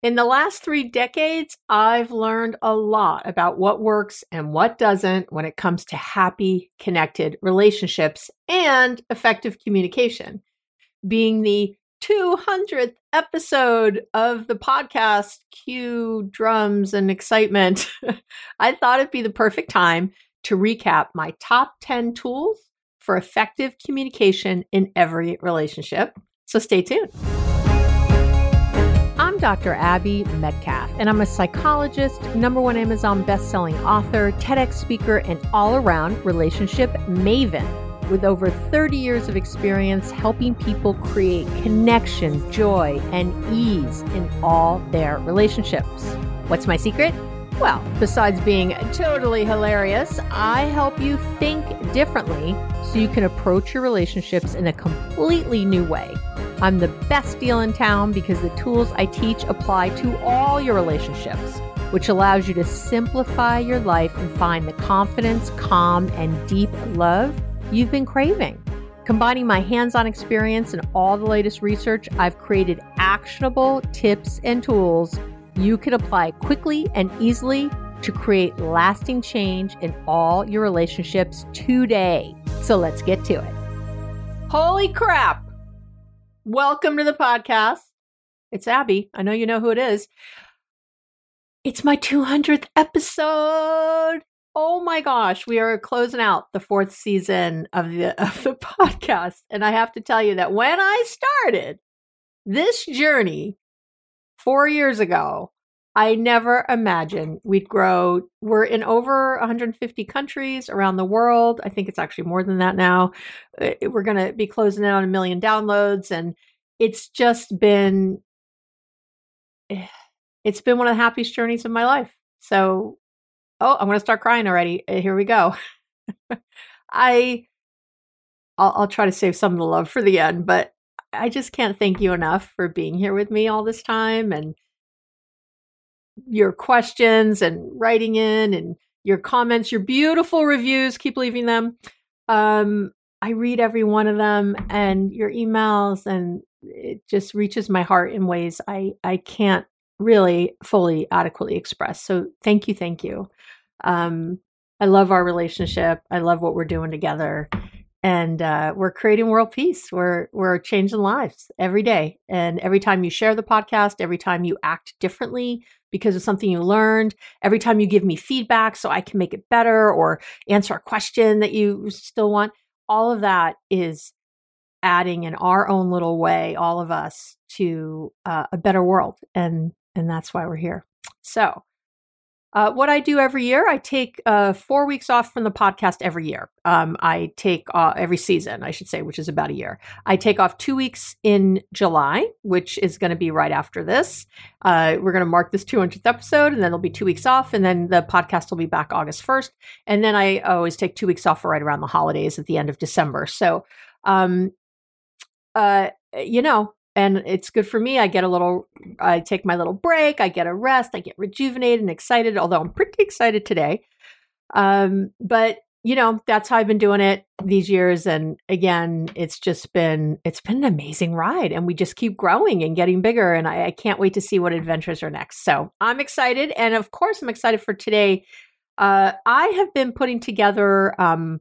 In the last three decades, I've learned a lot about what works and what doesn't when it comes to happy, connected relationships and effective communication. Being the 200th episode of the podcast, cue drums and excitement, I thought it'd be the perfect time to recap my top 10 tools for effective communication in every relationship. So stay tuned. I'm Dr. Abby Medcalf, and I'm a psychologist, number one Amazon best-selling author, TEDx speaker, and all-around relationship maven with over 30 years of experience helping people create connection, joy, and ease in all their relationships. What's my secret? Well, besides being totally hilarious, I help you think differently so you can approach your relationships in a completely new way. I'm the best deal in town because the tools I teach apply to all your relationships, which allows you to simplify your life and find the confidence, calm, and deep love you've been craving. Combining my hands on experience and all the latest research, I've created actionable tips and tools you can apply quickly and easily to create lasting change in all your relationships today. So let's get to it. Holy crap! Welcome to the podcast. It's Abby. I know you know who it is. It's my 200th episode. Oh my gosh, we are closing out the fourth season of the of the podcast and I have to tell you that when I started this journey 4 years ago, I never imagined we'd grow. We're in over 150 countries around the world. I think it's actually more than that now. Uh, we're going to be closing in on a million downloads and it's just been it's been one of the happiest journeys of my life. So, oh, I'm going to start crying already. Uh, here we go. I I'll, I'll try to save some of the love for the end, but I just can't thank you enough for being here with me all this time and your questions and writing in and your comments, your beautiful reviews. Keep leaving them. Um, I read every one of them and your emails, and it just reaches my heart in ways I, I can't really fully adequately express. So thank you, thank you. Um, I love our relationship. I love what we're doing together. And uh, we're creating world peace. We're we're changing lives every day. And every time you share the podcast, every time you act differently because of something you learned, every time you give me feedback so I can make it better or answer a question that you still want, all of that is adding in our own little way, all of us, to uh, a better world. And and that's why we're here. So uh, what I do every year, I take uh, four weeks off from the podcast every year. Um, I take uh, every season, I should say, which is about a year. I take off two weeks in July, which is going to be right after this. Uh, we're going to mark this 200th episode, and then there'll be two weeks off, and then the podcast will be back August 1st. And then I always take two weeks off right around the holidays at the end of December. So, um, uh, you know, and it's good for me. I get a little, I take my little break, I get a rest, I get rejuvenated and excited, although I'm pretty excited today. Um, but you know, that's how I've been doing it these years. And again, it's just been, it's been an amazing ride and we just keep growing and getting bigger. And I, I can't wait to see what adventures are next. So I'm excited. And of course, I'm excited for today. Uh, I have been putting together, um,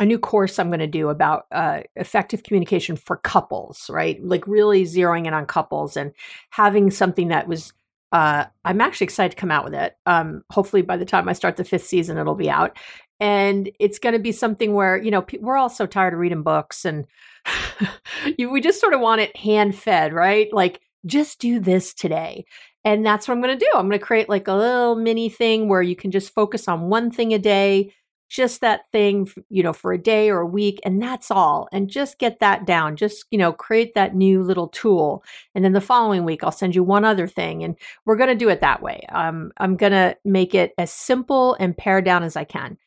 a new course I'm going to do about uh, effective communication for couples, right? Like really zeroing in on couples and having something that was. Uh, I'm actually excited to come out with it. Um, hopefully, by the time I start the fifth season, it'll be out, and it's going to be something where you know we're all so tired of reading books, and we just sort of want it hand fed, right? Like just do this today. And that's what I'm going to do. I'm going to create like a little mini thing where you can just focus on one thing a day just that thing, you know, for a day or a week, and that's all. And just get that down. Just, you know, create that new little tool. And then the following week, I'll send you one other thing. And we're going to do it that way. Um, I'm going to make it as simple and pared down as I can.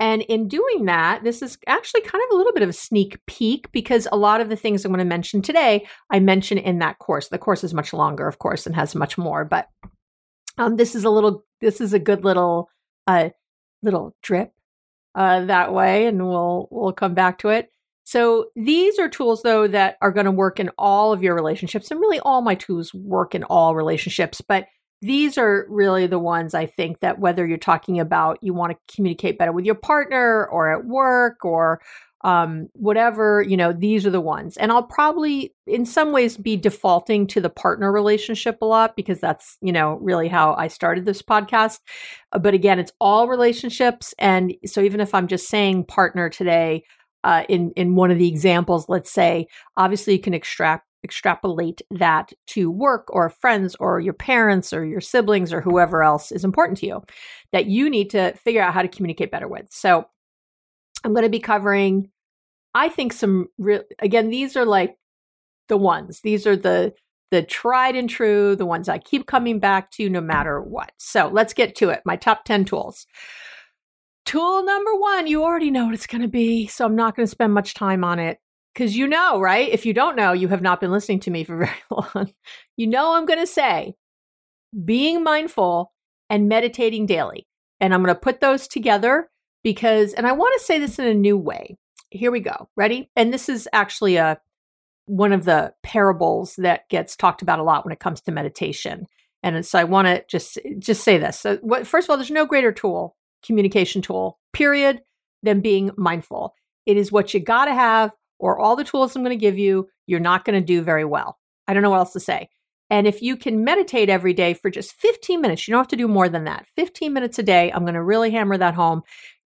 And in doing that, this is actually kind of a little bit of a sneak peek because a lot of the things I'm going to mention today, I mention in that course. The course is much longer, of course, and has much more, but um, this is a little, this is a good little, uh, little drip uh, that way, and we'll we'll come back to it. So these are tools though that are going to work in all of your relationships, and really all my tools work in all relationships. But these are really the ones I think that whether you're talking about you want to communicate better with your partner or at work or um, whatever, you know, these are the ones. And I'll probably, in some ways, be defaulting to the partner relationship a lot because that's, you know, really how I started this podcast. Uh, but again, it's all relationships. And so even if I'm just saying partner today, uh, in in one of the examples, let's say, obviously you can extract extrapolate that to work or friends or your parents or your siblings or whoever else is important to you that you need to figure out how to communicate better with. So I'm going to be covering I think some real again these are like the ones. These are the the tried and true, the ones I keep coming back to no matter what. So, let's get to it. My top 10 tools. Tool number 1, you already know what it's going to be, so I'm not going to spend much time on it cuz you know, right? If you don't know, you have not been listening to me for very long. You know I'm going to say being mindful and meditating daily. And I'm going to put those together because and I want to say this in a new way here we go. Ready? And this is actually a one of the parables that gets talked about a lot when it comes to meditation. And so I want to just just say this. So what, first of all, there's no greater tool, communication tool, period, than being mindful. It is what you got to have, or all the tools I'm going to give you, you're not going to do very well. I don't know what else to say. And if you can meditate every day for just 15 minutes, you don't have to do more than that. 15 minutes a day, I'm going to really hammer that home.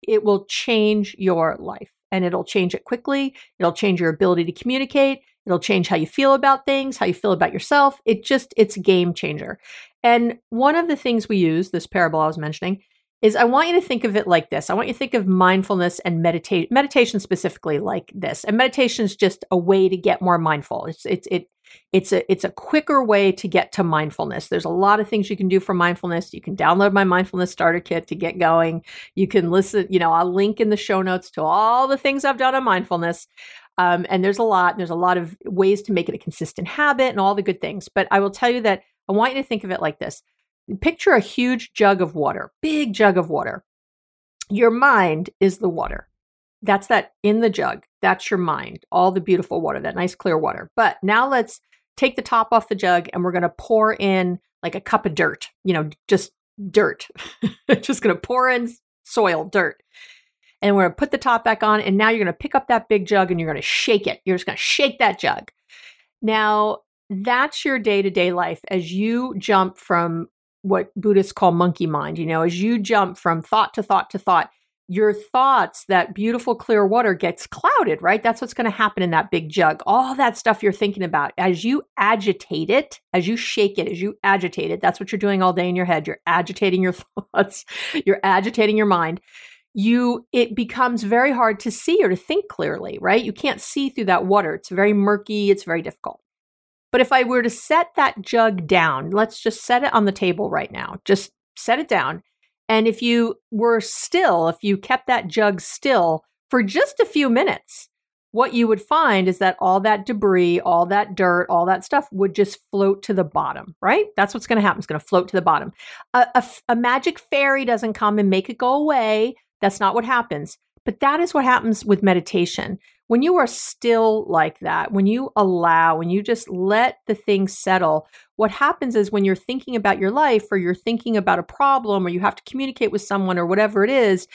It will change your life and it'll change it quickly. It'll change your ability to communicate. It'll change how you feel about things, how you feel about yourself. It just, it's a game changer. And one of the things we use, this parable I was mentioning, is I want you to think of it like this. I want you to think of mindfulness and meditation, meditation specifically like this. And meditation is just a way to get more mindful. It's it's it it's a it's a quicker way to get to mindfulness. There's a lot of things you can do for mindfulness. You can download my mindfulness starter kit to get going. You can listen, you know, I'll link in the show notes to all the things I've done on mindfulness. Um, and there's a lot, there's a lot of ways to make it a consistent habit and all the good things. But I will tell you that I want you to think of it like this. Picture a huge jug of water, big jug of water. Your mind is the water. That's that in the jug. That's your mind, all the beautiful water, that nice clear water. But now let's take the top off the jug and we're going to pour in like a cup of dirt, you know, just dirt. just going to pour in soil, dirt. And we're going to put the top back on. And now you're going to pick up that big jug and you're going to shake it. You're just going to shake that jug. Now, that's your day to day life as you jump from what Buddhists call monkey mind, you know, as you jump from thought to thought to thought your thoughts, that beautiful clear water gets clouded, right? That's what's going to happen in that big jug. All that stuff you're thinking about as you agitate it, as you shake it, as you agitate it, that's what you're doing all day in your head. You're agitating your thoughts, you're agitating your mind. You, it becomes very hard to see or to think clearly, right? You can't see through that water. It's very murky, it's very difficult. But if I were to set that jug down, let's just set it on the table right now, just set it down and if you were still, if you kept that jug still for just a few minutes, what you would find is that all that debris, all that dirt, all that stuff would just float to the bottom, right? That's what's going to happen. It's going to float to the bottom. A, a, a magic fairy doesn't come and make it go away. That's not what happens. But that is what happens with meditation. When you are still like that, when you allow, when you just let the things settle, what happens is when you're thinking about your life or you're thinking about a problem or you have to communicate with someone or whatever it is,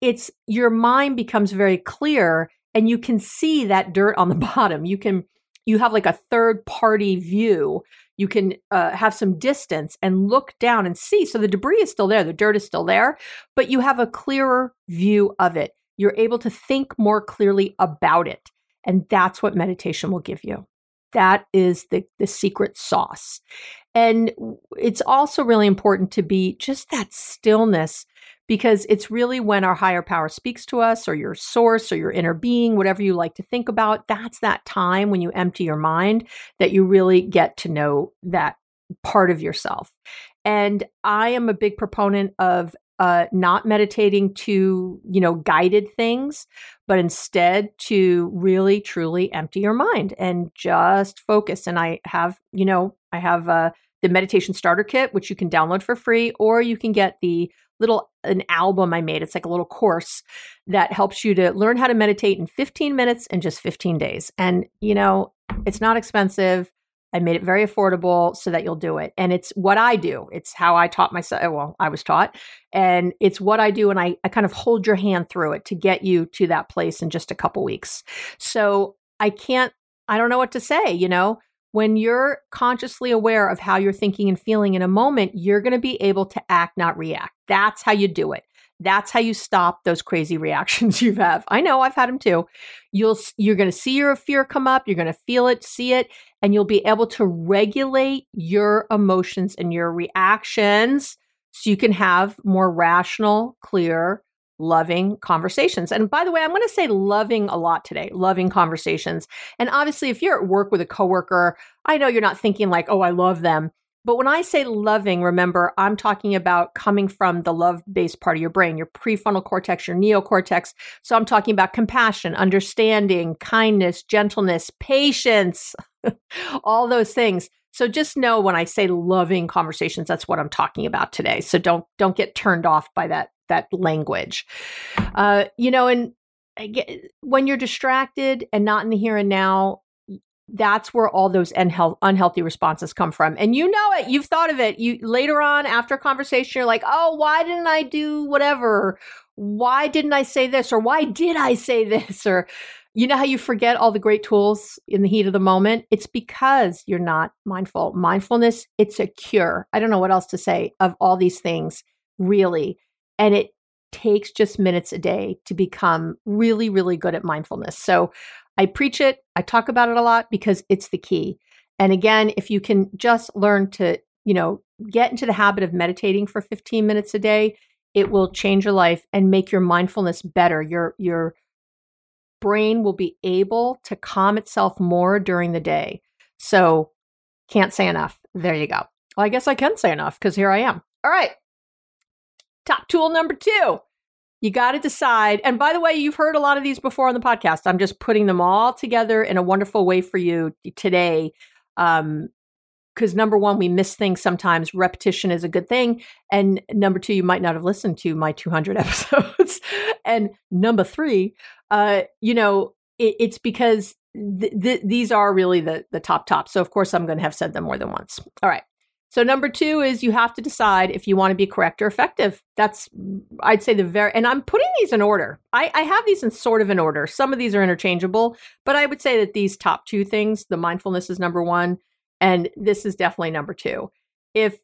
it's your mind becomes very clear and you can see that dirt on the bottom. You can you have like a third party view. You can uh, have some distance and look down and see. So the debris is still there, the dirt is still there, but you have a clearer view of it. You're able to think more clearly about it. And that's what meditation will give you. That is the, the secret sauce. And it's also really important to be just that stillness because it's really when our higher power speaks to us or your source or your inner being, whatever you like to think about, that's that time when you empty your mind that you really get to know that part of yourself. And I am a big proponent of uh, not meditating to, you know, guided things, but instead to really truly empty your mind and just focus. And I have, you know, I have uh, the meditation starter kit, which you can download for free, or you can get the little an album I made. It's like a little course that helps you to learn how to meditate in 15 minutes in just 15 days. And you know, it's not expensive. I made it very affordable so that you'll do it. And it's what I do. It's how I taught myself. Uh, well, I was taught. And it's what I do. And I, I kind of hold your hand through it to get you to that place in just a couple weeks. So I can't, I don't know what to say, you know? when you're consciously aware of how you're thinking and feeling in a moment, you're going to be able to act, not react. That's how you do it. That's how you stop those crazy reactions you have. I know I've had them too. You'll you're going to see your fear come up, you're going to feel it, see it, and you'll be able to regulate your emotions and your reactions so you can have more rational, clear, loving conversations. And by the way, I'm going to say loving a lot today, loving conversations. And obviously, if you're at work with a coworker, I know you're not thinking like, oh, I love them. But when I say loving, remember, I'm talking about coming from the love based part of your brain, your prefrontal cortex, your neocortex. So I'm talking about compassion, understanding, kindness, gentleness, patience, all those things. So just know when I say loving conversations, that's what I'm talking about today. So don't don't get turned off by that that language. Uh, you know, and when you're distracted and not in the here and now, that's where all those unhealth, unhealthy responses come from. And you know it. You've thought of it. You later on after a conversation, you're like, oh, why didn't I do whatever? Why didn't I say this? Or why did I say this? Or you know how you forget all the great tools in the heat of the moment? It's because you're not mindful. Mindfulness, it's a cure. I don't know what else to say of all these things, really. And it takes just minutes a day to become really, really good at mindfulness. So I preach it, I talk about it a lot because it's the key. And again, if you can just learn to, you know, get into the habit of meditating for 15 minutes a day, it will change your life and make your mindfulness better. Your your brain will be able to calm itself more during the day. So, can't say enough. There you go. Well, I guess I can say enough because here I am. All right. Top tool number two. You got to decide. And by the way, you've heard a lot of these before on the podcast. I'm just putting them all together in a wonderful way for you today. Um, because number one, we miss things sometimes. Repetition is a good thing. And number two, you might not have listened to my 200 episodes. and number three, uh, you know, it, it's because th- th- these are really the the top top. So of course, I'm going to have said them more than once. All right. So number two is you have to decide if you want to be correct or effective. That's I'd say the very and I'm putting these in order. I, I have these in sort of an order. Some of these are interchangeable, but I would say that these top two things, the mindfulness is number one, and this is definitely number two. If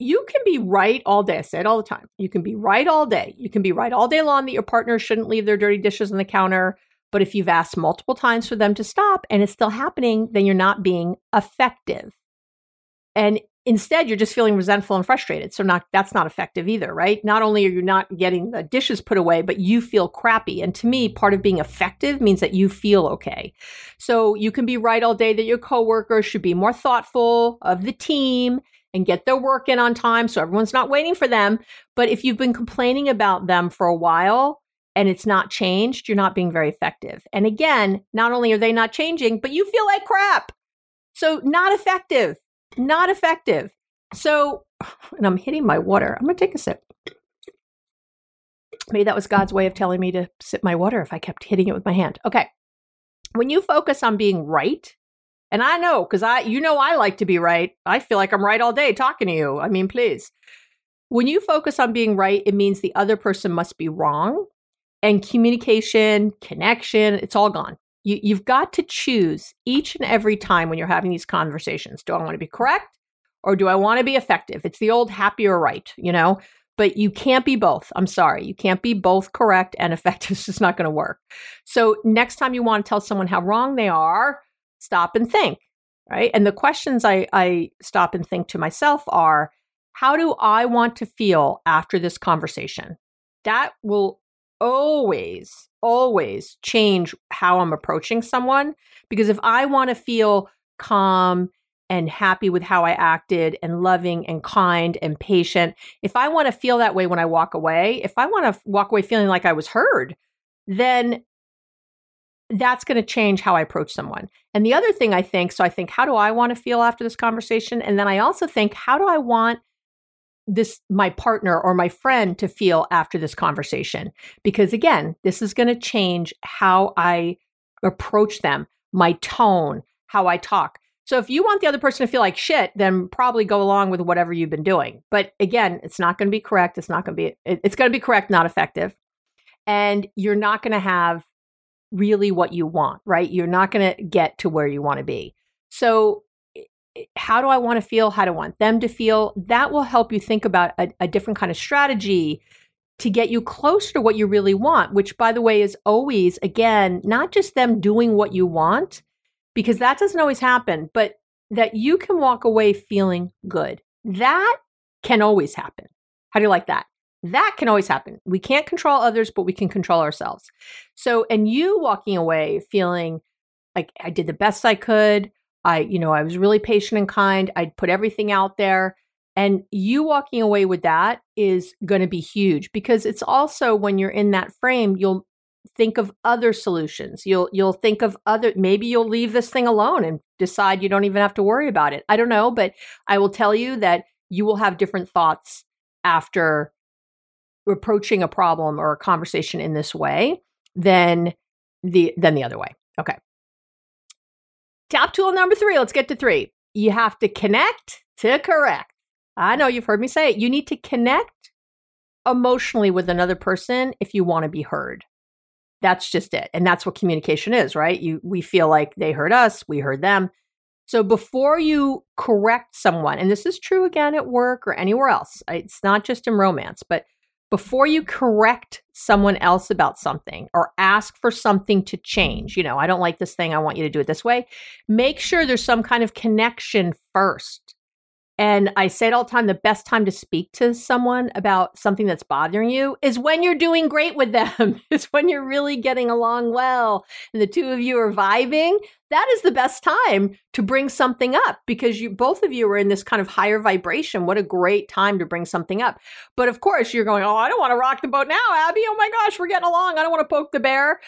you can be right all day. I say it all the time. You can be right all day. You can be right all day long that your partner shouldn't leave their dirty dishes on the counter. But if you've asked multiple times for them to stop and it's still happening, then you're not being effective and instead you're just feeling resentful and frustrated. So not that's not effective either right? Not only are you not getting the dishes put away but you feel crappy. And to me part of being effective means that you feel okay. So you can be right all day that your coworkers should be more thoughtful of the team and get their work in on time so everyone's not waiting for them. But if you've been complaining about them for a while and it's not changed, you're not being very effective. And again, not only are they not changing, but you feel like crap. So, not effective, not effective. So, and I'm hitting my water. I'm going to take a sip. Maybe that was God's way of telling me to sip my water if I kept hitting it with my hand. Okay. When you focus on being right, and I know because I, you know, I like to be right. I feel like I'm right all day talking to you. I mean, please. When you focus on being right, it means the other person must be wrong and communication, connection, it's all gone. You, you've got to choose each and every time when you're having these conversations. Do I want to be correct or do I want to be effective? It's the old happy or right, you know, but you can't be both. I'm sorry. You can't be both correct and effective. It's just not going to work. So, next time you want to tell someone how wrong they are, stop and think, right? And the questions I, I stop and think to myself are how do I want to feel after this conversation? That will always, always change how I'm approaching someone. Because if I want to feel calm and happy with how I acted and loving and kind and patient, if I want to feel that way when I walk away, if I want to walk away feeling like I was heard, then that's going to change how I approach someone. And the other thing I think, so I think, how do I want to feel after this conversation? And then I also think, how do I want this my partner or my friend to feel after this conversation. Because again this is going to change how i approach them my tone how i talk. So if you want the other person to feel like shit then probably go along with whatever you've been doing. But again it's not going to be correct it's not going to be it's going to be correct not effective. And you're not going to have really what you want right? You're not going to get to where you want to be. So Eh, how do I want to feel? How do I want them to feel? That will help you think about a, a different kind of strategy to get you closer to what you really want, which, by the way, is always, again, not just them doing what you want, because that doesn't always happen, but that you can walk away feeling good. That can always happen. How do you like that? That can always happen. We can't control others, but we can control ourselves. So, and you walking away feeling like I did the best I could, I, you know, I was really patient and kind. I'd put everything out there. And you walking away with that is going to be huge because it's also when you're in that frame, you'll think of other solutions. You'll you'll think of other maybe you'll leave this thing alone and decide you don't even have to worry about it. I don't know, but I will tell you that you will have different thoughts after approaching a problem or a conversation in this way than the than the other way. Okay. Top tool number three. Let's get to three. You have to connect to correct. I know you've heard me say it. You need to connect emotionally with another person if you want to be heard. That's just it. And that's what communication is, right? You we feel like they heard us, we heard them. So before you correct someone, and this is true again at work or anywhere else, it's not just in romance, but before you correct someone else about something or ask for something to change, you know, I don't like this thing, I want you to do it this way, make sure there's some kind of connection first. And I say it all the time the best time to speak to someone about something that's bothering you is when you're doing great with them. it's when you're really getting along well and the two of you are vibing. That is the best time to bring something up because you both of you are in this kind of higher vibration. What a great time to bring something up. But of course, you're going, Oh, I don't want to rock the boat now, Abby. Oh my gosh, we're getting along. I don't want to poke the bear.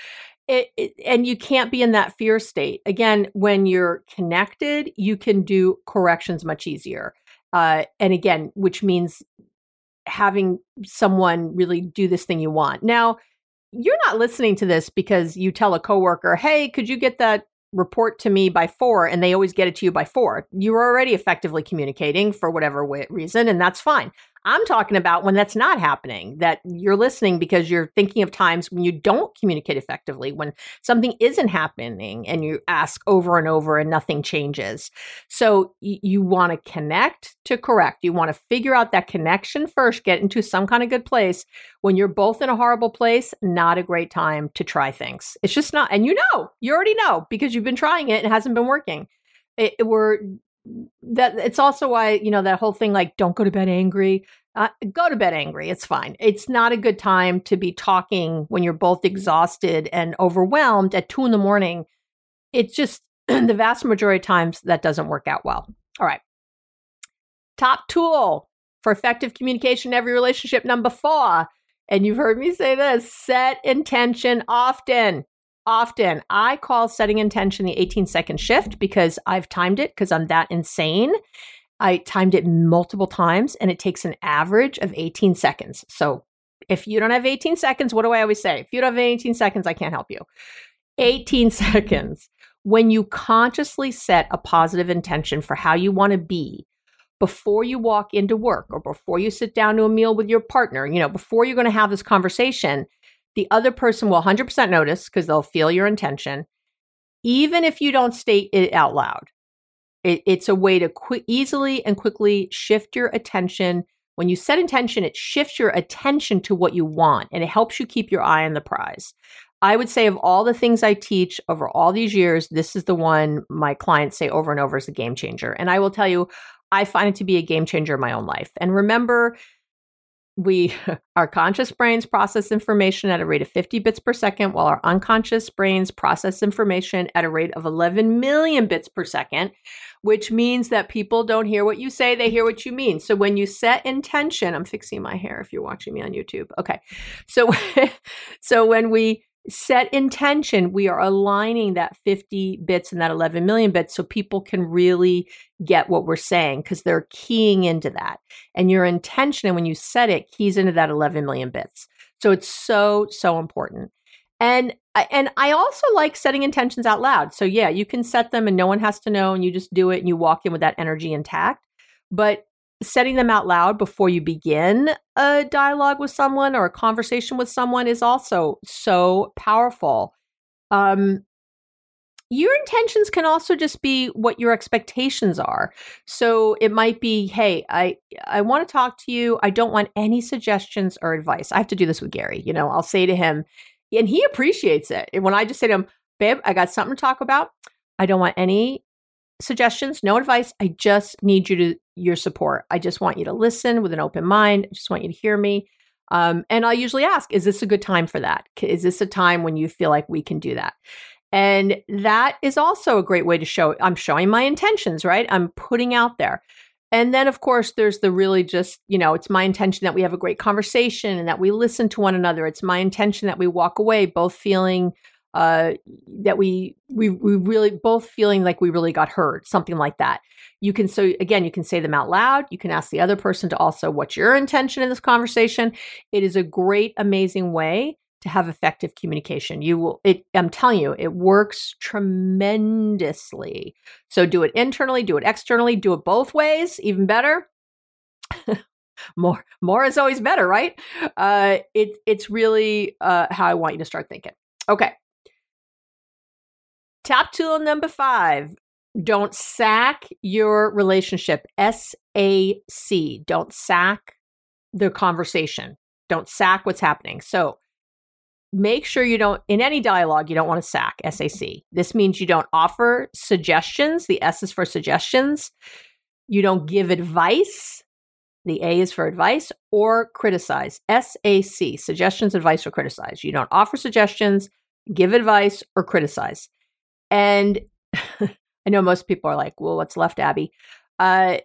It, it, and you can't be in that fear state. Again, when you're connected, you can do corrections much easier. Uh, and again, which means having someone really do this thing you want. Now, you're not listening to this because you tell a coworker, "Hey, could you get that report to me by 4?" and they always get it to you by 4. You're already effectively communicating for whatever reason and that's fine. I'm talking about when that's not happening, that you're listening because you're thinking of times when you don't communicate effectively, when something isn't happening and you ask over and over and nothing changes. So y- you want to connect to correct. You want to figure out that connection first, get into some kind of good place. When you're both in a horrible place, not a great time to try things. It's just not, and you know, you already know because you've been trying it and it hasn't been working. It, we're that it's also why you know that whole thing like don't go to bed angry. Uh, go to bed angry it's fine. It's not a good time to be talking when you're both exhausted and overwhelmed at two in the morning. It's just the vast majority of times that doesn't work out well. All right. Top tool for effective communication in every relationship. Number four and you've heard me say this set intention often. Often. I call setting intention the 18 second shift because I've timed it because I'm that insane. I timed it multiple times and it takes an average of 18 seconds. So if you don't have 18 seconds, what do I always say? If you don't have 18 seconds, I can't help you. 18 seconds. When you consciously set a positive intention for how you want to be, before you walk into work or before you sit down to a meal with your partner, you know, before you're going to have this conversation, the other person will 100% notice because they'll feel your intention, even if you don't state it out loud. It, it's a way to qu- easily and quickly shift your attention. When you set intention, it shifts your attention to what you want and it helps you keep your eye on the prize. I would say of all the things I teach over all these years, this is the one my clients say over and over is a game changer. And I will tell you, I find it to be a game changer in my own life. And remember, we our conscious brains process information at a rate of 50 bits per second while our unconscious brains process information at a rate of 11 million bits per second which means that people don't hear what you say they hear what you mean. So when you set intention i'm fixing my hair if you're watching me on youtube. Okay. So so when we set intention, we are aligning that 50 bits and that 11 million bits so people can really get what we're saying because they're keying into that. And your intention, and when you set it, keys into that 11 million bits. So it's so, so important. And and I also like setting intentions out loud. So yeah, you can set them and no one has to know and you just do it and you walk in with that energy intact. But setting them out loud before you begin a dialogue with someone or a conversation with someone is also so powerful. Um, your intentions can also just be what your expectations are. So it might be, hey, I I want to talk to you. I don't want any suggestions or advice. I have to do this with Gary. You know, I'll say to him, and he appreciates it. When I just say to him, babe, I got something to talk about. I don't want any suggestions, no advice. I just need you to your support. I just want you to listen with an open mind. I just want you to hear me. Um, and I usually ask, is this a good time for that? Is this a time when you feel like we can do that? And that is also a great way to show I'm showing my intentions, right? I'm putting out there. And then, of course, there's the really just, you know, it's my intention that we have a great conversation and that we listen to one another. It's my intention that we walk away both feeling uh, that we we we really both feeling like we really got heard, something like that. You can so again, you can say them out loud. You can ask the other person to also, what's your intention in this conversation? It is a great, amazing way to have effective communication. You will it I'm telling you, it works tremendously. So do it internally, do it externally, do it both ways, even better. more more is always better, right? Uh it it's really uh how I want you to start thinking. Okay. Top tool number five don't sack your relationship. S A C. Don't sack the conversation. Don't sack what's happening. So make sure you don't, in any dialogue, you don't want to sack SAC. This means you don't offer suggestions. The S is for suggestions. You don't give advice. The A is for advice or criticize. SAC, suggestions, advice, or criticize. You don't offer suggestions, give advice, or criticize. And I know most people are like, well, what's left, Abby? Uh,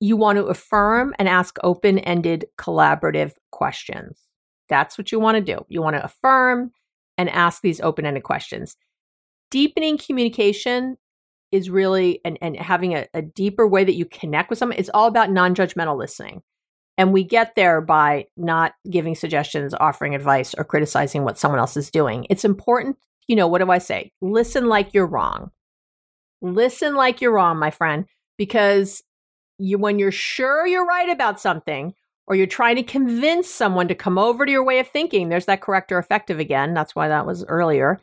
you want to affirm and ask open ended collaborative questions. That's what you want to do. You want to affirm and ask these open ended questions. Deepening communication is really, and, and having a, a deeper way that you connect with someone, it's all about non judgmental listening. And we get there by not giving suggestions, offering advice, or criticizing what someone else is doing. It's important you know, what do I say? Listen like you're wrong. Listen like you're wrong, my friend, because you when you're sure you're right about something or you're trying to convince someone to come over to your way of thinking, there's that correct or effective again. That's why that was earlier.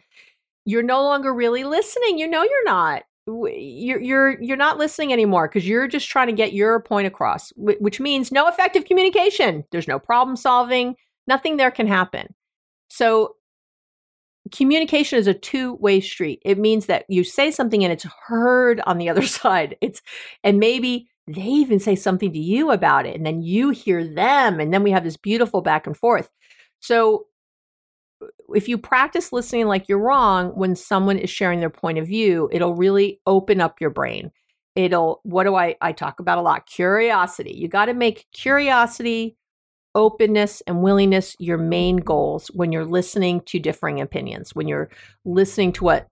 You're no longer really listening. You know you're not. You're you're you're not listening anymore because you're just trying to get your point across, which means no effective communication. There's no problem solving. Nothing there can happen. So communication is a two-way street. It means that you say something and it's heard on the other side. It's and maybe they even say something to you about it and then you hear them and then we have this beautiful back and forth. So uh, if you practice listening like you're wrong when someone is sharing their point of view, it'll really open up your brain. It'll what do I I talk about a lot? Curiosity. You got to make curiosity openness and willingness your main goals when you're listening to differing opinions, when you're listening to what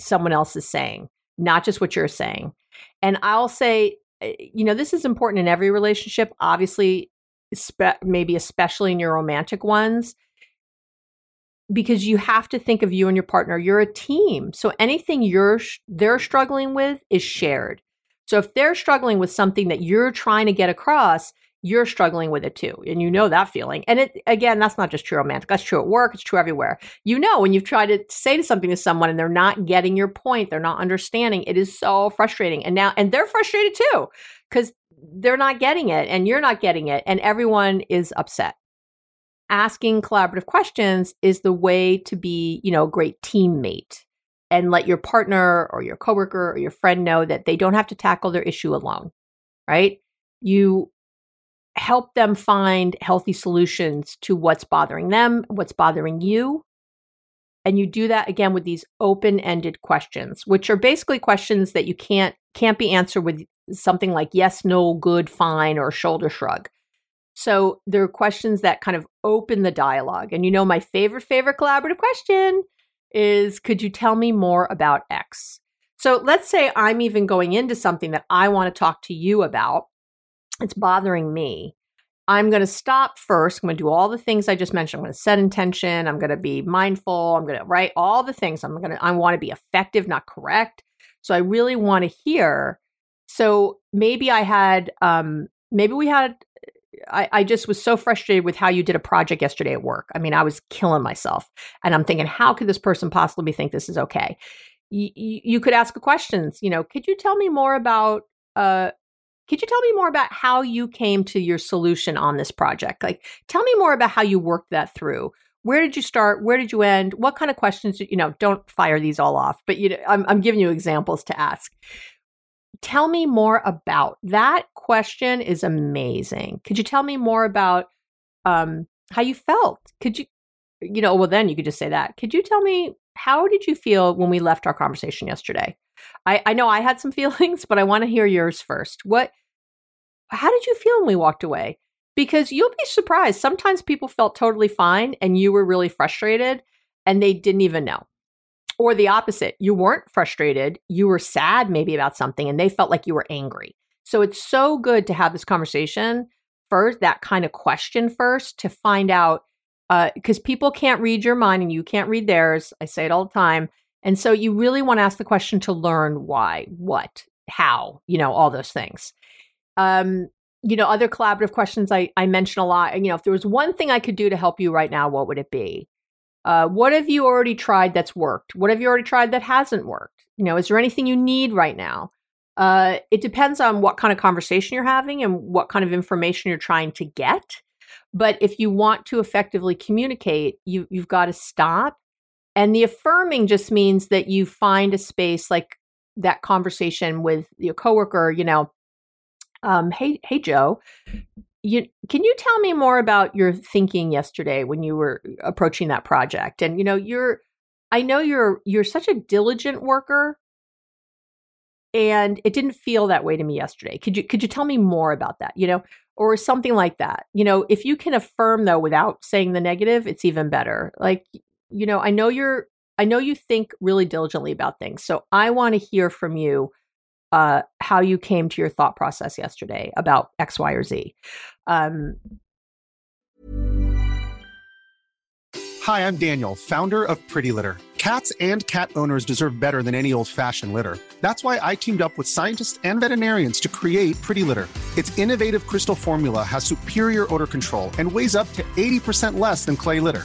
someone else is saying, not just what you're saying. And I'll say, eh, you know, this is important in every relationship, obviously, spe- maybe especially in your romantic ones, because you have to think of you and your partner. You're a team. So anything you're they're struggling with is shared. So if they're struggling with something that you're trying to get across, you're struggling with it too. And you know that feeling. And it again, that's not just true romantic. That's true at work. It's true everywhere. You know, when you've tried to say something to someone and they're not getting your point, they're not understanding, it is so frustrating. And now and they're frustrated too, because they're not getting it and you're not getting it, and everyone is upset. Asking collaborative questions is the way to be, you know, a great teammate and let your partner or your coworker or your friend know that they don't have to tackle their issue alone. Right? You help them find healthy solutions to what's bothering them, what's bothering you. And you do that again with these open-ended questions, which are basically questions that you can't can't be answered with something like yes, no, good, fine, or shoulder shrug. So there are questions that kind of open the dialogue. And you know, my favorite, favorite collaborative question is could you tell me more about X? So let's say I'm even going into something that I want to talk to you about it's bothering me. I'm going to stop first. I'm going to do all the things I just mentioned. I'm going to set intention. I'm going to be mindful. I'm going to write all the things. I'm going to, I want to be effective, not correct. So I really want to hear. So maybe I had, um, maybe we had, I, I just was so frustrated with how you did a project yesterday at work. I mean, I was killing myself. And I'm thinking, how could this person possibly think this is okay? You, you could ask questions, you know, could you tell me more about uh, could you tell me more about how you came to your solution on this project? Like, tell me more about how you worked that through. Where did you start? Where did you end? What kind of questions? you know, don't fire these all off, but you know, I'm, I'm giving you examples to ask. Tell me more about that question. Is amazing. Could you tell me more about um, how you felt? Could you, you know, well, then you could just say that. Could you tell me how did you feel when we left our conversation yesterday? I, I know I had some feelings, but I want to hear yours first. What how did you feel when we walked away? Because you'll be surprised. Sometimes people felt totally fine and you were really frustrated and they didn't even know. Or the opposite, you weren't frustrated, you were sad maybe about something and they felt like you were angry. So it's so good to have this conversation first, that kind of question first to find out because uh, people can't read your mind and you can't read theirs. I say it all the time. And so you really want to ask the question to learn why, what, how, you know, all those things. Um, you know, other collaborative questions I, I mention a lot. You know, if there was one thing I could do to help you right now, what would it be? Uh, what have you already tried that's worked? What have you already tried that hasn't worked? You know, is there anything you need right now? Uh, it depends on what kind of conversation you're having and what kind of information you're trying to get. But if you want to effectively communicate, you you've got to stop. And the affirming just means that you find a space like that conversation with your coworker, you know, um, hey, hey, Joe, you can you tell me more about your thinking yesterday when you were approaching that project? And you know, you're, I know you're you're such a diligent worker, and it didn't feel that way to me yesterday. Could you could you tell me more about that? You know, or something like that. You know, if you can affirm though without saying the negative, it's even better. Like, you know, I know you're I know you think really diligently about things. So I want to hear from you uh, how you came to your thought process yesterday about X, Y, or Z. Um, Hi, I'm Daniel, founder of Pretty Litter. Cats and cat owners deserve better than any old fashioned litter. That's why I teamed up with scientists and veterinarians to create Pretty Litter. Its innovative crystal formula has superior odor control and weighs up to 80% less than clay litter.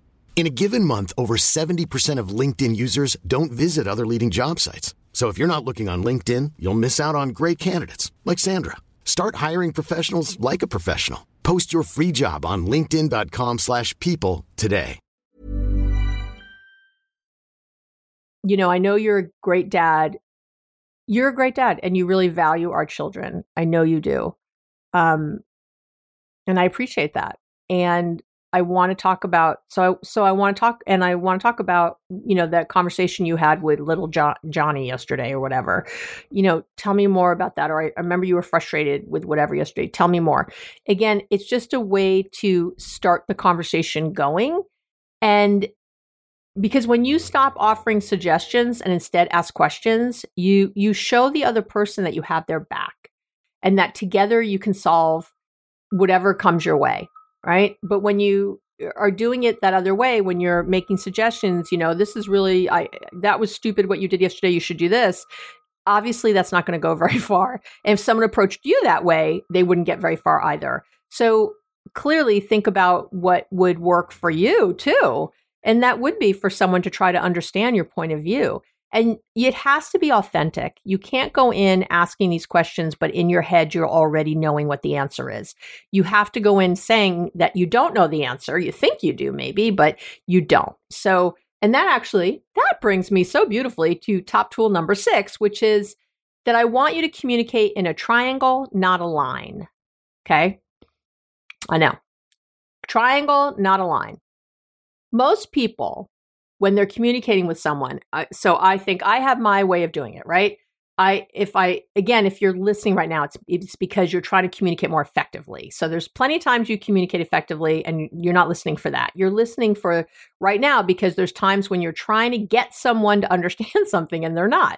In a given month, over 70% of LinkedIn users don't visit other leading job sites. So if you're not looking on LinkedIn, you'll miss out on great candidates like Sandra. Start hiring professionals like a professional. Post your free job on linkedin.com/people today. You know, I know you're a great dad. You're a great dad and you really value our children. I know you do. Um and I appreciate that. And I want to talk about so so I want to talk and I want to talk about you know that conversation you had with little jo- Johnny yesterday or whatever. You know, tell me more about that. Or I, I remember you were frustrated with whatever yesterday. Tell me more. Again, it's just a way to start the conversation going, and because when you stop offering suggestions and instead ask questions, you you show the other person that you have their back, and that together you can solve whatever comes your way right? But when you uh, are doing it that other way, when you're making suggestions, you know, this is really, I that was stupid what you did yesterday. You should do this. Obviously, that's not going to go very far. And if someone approached you that way, they wouldn't get very far either. So clearly, think about what would work for you too. And that would be for someone to try to understand your point of view. And it has to be authentic. You can't go in asking these questions, but in your head, you're already knowing what the answer is. You have to go in saying that you don't know the answer. You think you do, maybe, but you don't. So, and that actually, that brings me so beautifully to top tool number six, which is that I want you to communicate in a triangle, not a line. Okay. I know. Triangle, not a line. Most people when they're communicating with someone. So I think I have my way of doing it, right? I if I again if you're listening right now it's it's because you're trying to communicate more effectively. So there's plenty of times you communicate effectively and you're not listening for that. You're listening for right now because there's times when you're trying to get someone to understand something and they're not.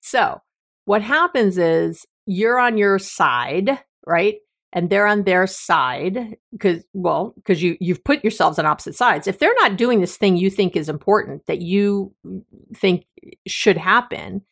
So what happens is you're on your side, right? And they're on their side because well because you you've put yourselves on opposite sides. If they're not doing this thing you think is important that you think should happen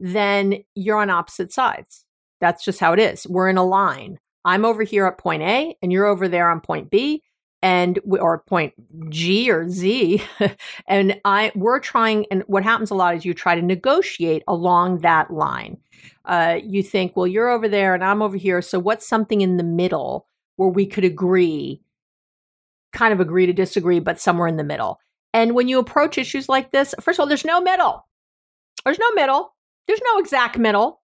then you're on opposite sides. That's just how it is. We're in a line. I'm over here at point a and you're over there on point b and or point G or Z and I we're trying and what happens a lot is you try to negotiate along that line uh, you think, well, you're over there and I'm over here. So what's something in the middle where we could agree, kind of agree to disagree, but somewhere in the middle? And when you approach issues like this, first of all, there's no middle. There's no middle. There's no exact middle.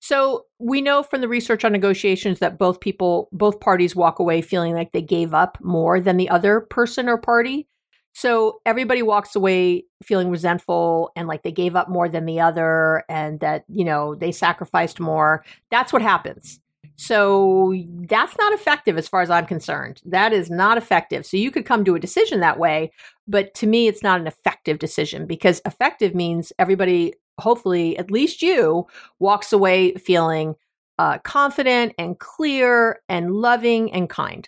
So we know from the research on negotiations that both people, both parties walk away feeling like they gave up more than the other person or party. So everybody walks away feeling resentful and like they gave up more than the other and that, you know, they sacrificed more. That's what happens. So that's not effective as far as I'm concerned. That is not effective. So you could come to a decision that way, but to me, it's not an effective decision because effective means everybody, hopefully, at least you, walks away feeling uh, confident and clear and loving and kind.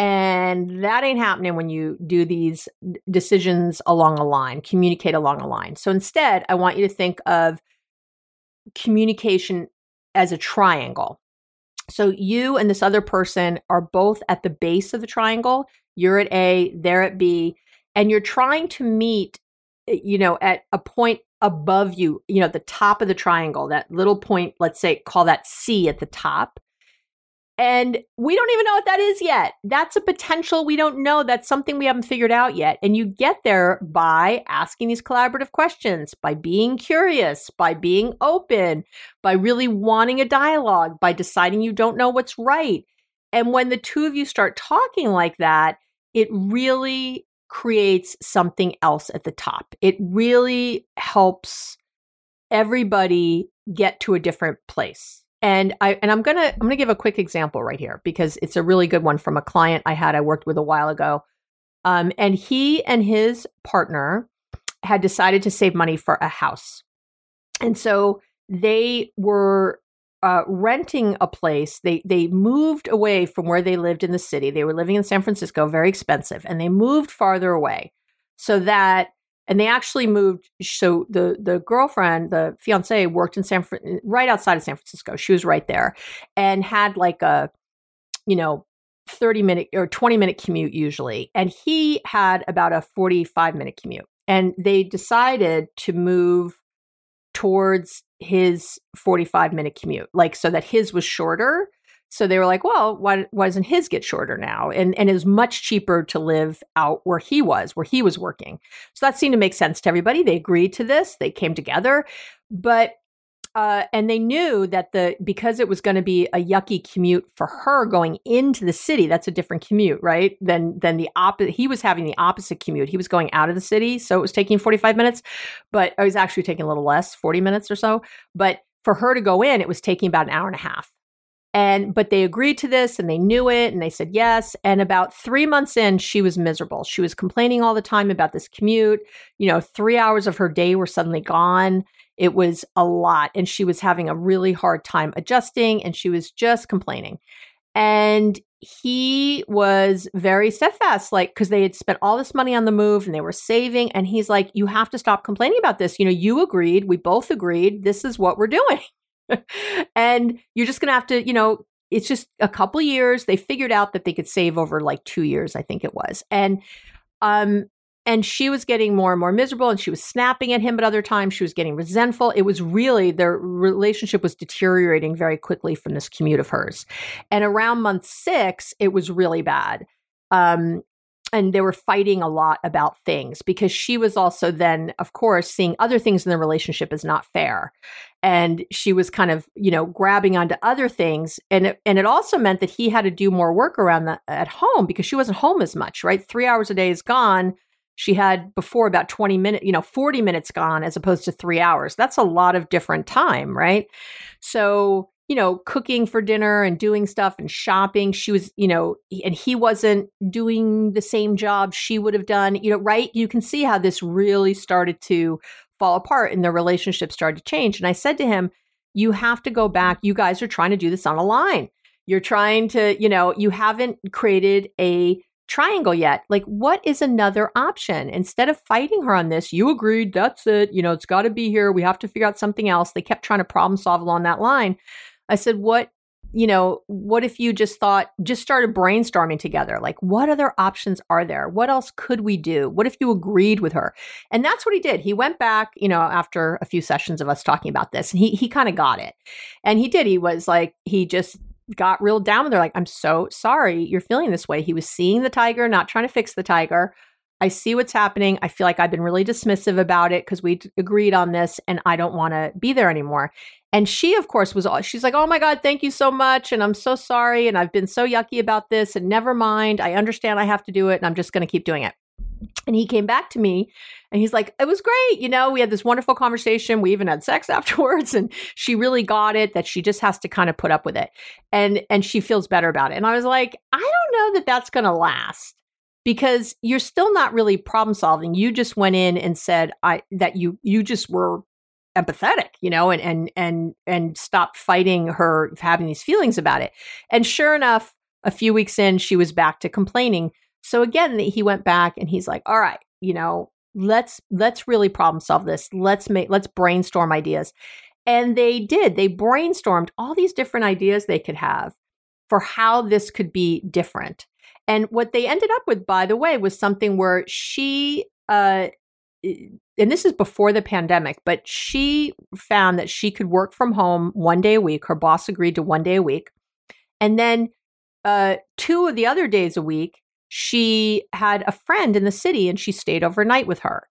And that ain't happening when you do these decisions along a line, communicate along a line. So instead, I want you to think of communication as a triangle. So you and this other person are both at the base of the triangle. You're at A, they're at B, and you're trying to meet, eh, you know, at a point above you, you know, the top of the triangle, that little point, let's say, call that C at the top. And we don't even know what that is yet. That's a potential we don't know. That's something we haven't figured out yet. And you get there by asking these collaborative questions, by being curious, by being open, by really wanting a dialogue, by deciding you don't know what's right. And when the two of you start talking like that, it really creates something else at the top. It really helps everybody get to a different place and I and I'm gonna I'm gonna give a quick example right here because it's a really good one from a client I had I worked with a while ago. Um, and he and his partner had decided to save money for a house, and so they were uh, renting a place. They they moved away from where they lived in the city. They were living in San Francisco, very expensive, and they moved farther away so that and they actually moved so the the girlfriend the fiance worked in san right outside of san francisco. She was right there and had like a you know 30 minute or 20 minute commute usually. And he had about a 45 minute commute. And they decided to move towards his 45 minute commute like so that his was shorter So they were like, well, why, why doesn't his get shorter now? And and was much cheaper to live out where he was, where he was working. So that seemed to make sense to everybody. They agreed to this. They came together, but uh, and they knew that the because it was going to be a yucky commute for her going into the city. That's a different commute, right? Than than the opposite. He was having the opposite commute. He was going out of the city, so it was taking forty five minutes, but it was actually taking a little less, forty minutes or so. But for her to go in, it was taking about an hour and a half. And but they agreed to this and they knew it and they said yes. And about three months in, she was miserable. She was complaining all the time about this commute. You know, three hours of her day were suddenly gone. It was a lot. And she was having a really hard time adjusting and she was just complaining. And he was very steadfast, like, because they had spent all this money on the move and they were saving. And he's like, You have to stop complaining about this. You know, you agreed. We both agreed. This is what we're doing. and you're just going to have to, you know, it's just a couple years. They figured out that they could save over like two years, I think it was. And, um, and she was getting more and more miserable and she was snapping at him at other times she was getting resentful it was really their relationship was deteriorating very quickly from this commute of hers and around month six it was really bad um, and they were fighting a lot about things because she was also then of course seeing other things in the relationship as not fair. And she was kind of you know grabbing onto other things. And it, and it also meant that he had to do more work around the, at home because she wasn't home as much right? 3 hours a day is gone. She had before about 20 minutes you know 40 minutes gone as opposed to 3 hours. That's a lot of different time right? So you know, cooking for dinner and doing stuff and shopping. She was, you know, and he wasn't doing the same job she would have done, you know, right? You can see how this really started to fall apart and the relationship started to change. And I said to him, you have to go back. You guys are trying to do this on a line. You're trying to, you know, you haven't created a triangle yet. Like, what is another option? Instead of fighting her on this, you agreed, that's it. You know, it's got to be here. We have to figure out something else. They kept trying to problem solve along that line. I said, what, you know, what if you just thought, just started brainstorming together? Like, what other options are there? What else could we do? What if you agreed with her? And that's what he did. He went back, you know, after a few sessions of us talking about this, and he he kind of got it. And he did. He was like, he just got real down with her, like, I'm so sorry you're feeling this way. He was seeing the tiger, not trying to fix the tiger. I see what's happening. I feel like I've been really dismissive about it because we agreed on this and I don't want to be there anymore. And she, of course, was all, she's like, oh my God, thank you so much. And I'm so sorry. And I've been so yucky about this. And never mind. I understand I have to do it. And I'm just going to keep doing it. And he came back to me and he's like, it was great. You know, we had this wonderful conversation. We even had sex afterwards. And she really got it that she just has to kind of put up with it. And, and she feels better about it. And I was like, I don't know that that's going to last because you're still not really problem solving. You just went in and said I that you you just were empathetic, you know, and and and and stopped fighting her having these feelings about it. And sure enough, a few weeks in, she was back to complaining. So again, he went back and he's like, "All right, you know, let's let's really problem solve this. Let's make let's brainstorm ideas." And they did. They brainstormed all these different ideas they could have for how this could be different. And what they ended up with, by the way, was something where she, uh, and this is before the pandemic, but she found that she could work from home one day a week. Her boss agreed to one day a week. And then uh, two of the other days a week, she had a friend in the city and she stayed overnight with her.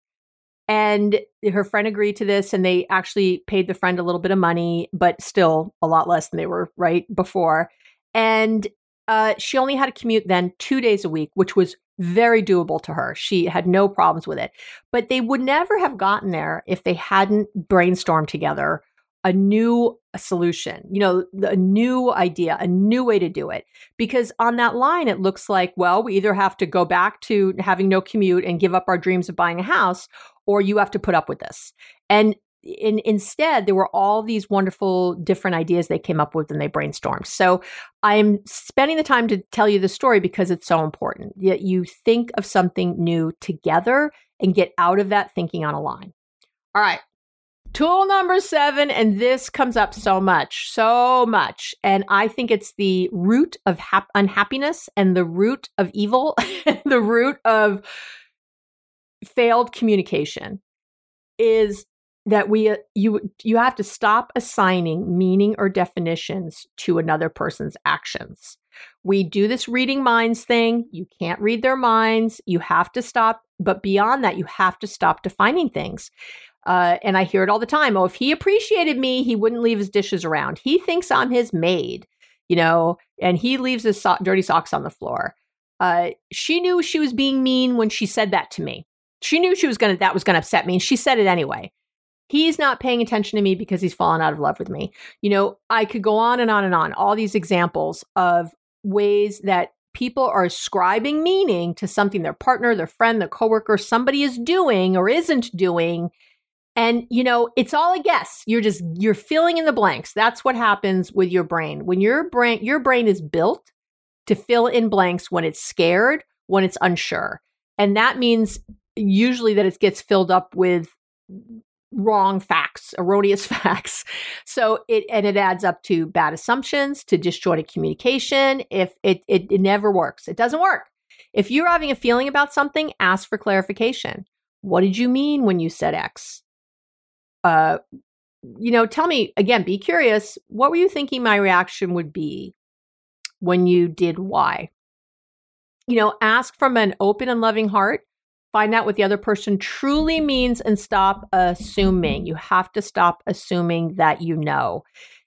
And her friend agreed to this, and they actually paid the friend a little bit of money, but still a lot less than they were right before. And uh, she only had to commute then two days a week, which was very doable to her. She had no problems with it. But they would never have gotten there if they hadn't brainstormed together a new solution, you know, a new idea, a new way to do it. Because on that line, it looks like, well, we either have to go back to having no commute and give up our dreams of buying a house, or you have to put up with this. And in, instead, there were all these wonderful different ideas they came up with and they brainstormed. So I'm spending the time to tell you the story because it's so important. That you think of something new together and get out of that thinking on a line. All right. Tool number seven, and this comes up so much, so much. And I think it's the root of hap- unhappiness and the root of evil, the root of failed communication is that we uh, you you have to stop assigning meaning or definitions to another person's actions. We do this reading minds thing. You can't read their minds. You have to stop. But beyond that, you have to stop defining things. Uh, and I hear it all the time. Oh, if he appreciated me, he wouldn't leave his dishes around. He thinks I'm his maid, you know, and he leaves his so- dirty socks on the floor. Uh, she knew she was being mean when she said that to me. She knew she was gonna that was gonna upset me, and she said it anyway. He's not paying attention to me because he's fallen out of love with me. You know, I could go on and on and on. All these examples of ways that people are ascribing meaning to something their partner, their friend, their coworker, somebody is doing or isn't doing. And you know, it's all a guess. You're just you're filling in the blanks. That's what happens with your brain. When your brain your brain is built to fill in blanks when it's scared, when it's unsure. And that means usually that it gets filled up with wrong facts, erroneous facts. So it and it adds up to bad assumptions, to disjointed communication. If it, it it never works, it doesn't work. If you're having a feeling about something, ask for clarification. What did you mean when you said X? Uh, you know, tell me again. Be curious. What were you thinking my reaction would be when you did Y? You know, ask from an open and loving heart find out what the other person truly means and stop assuming. You have to stop assuming that you know.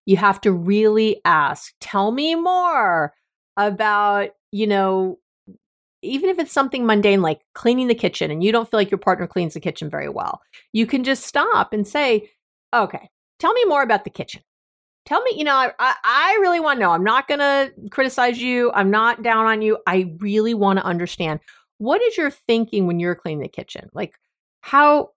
You have to really ask, tell me more about, you know, even if it's something mundane like cleaning the kitchen and you don't feel like your partner cleans the kitchen very well, you can just stop and say, okay, tell me more about the kitchen. Tell me, you know, I, I really want to know. I'm not going to criticize you. I'm not down on you. I really want to understand what is your thinking when you're cleaning the kitchen? Like, how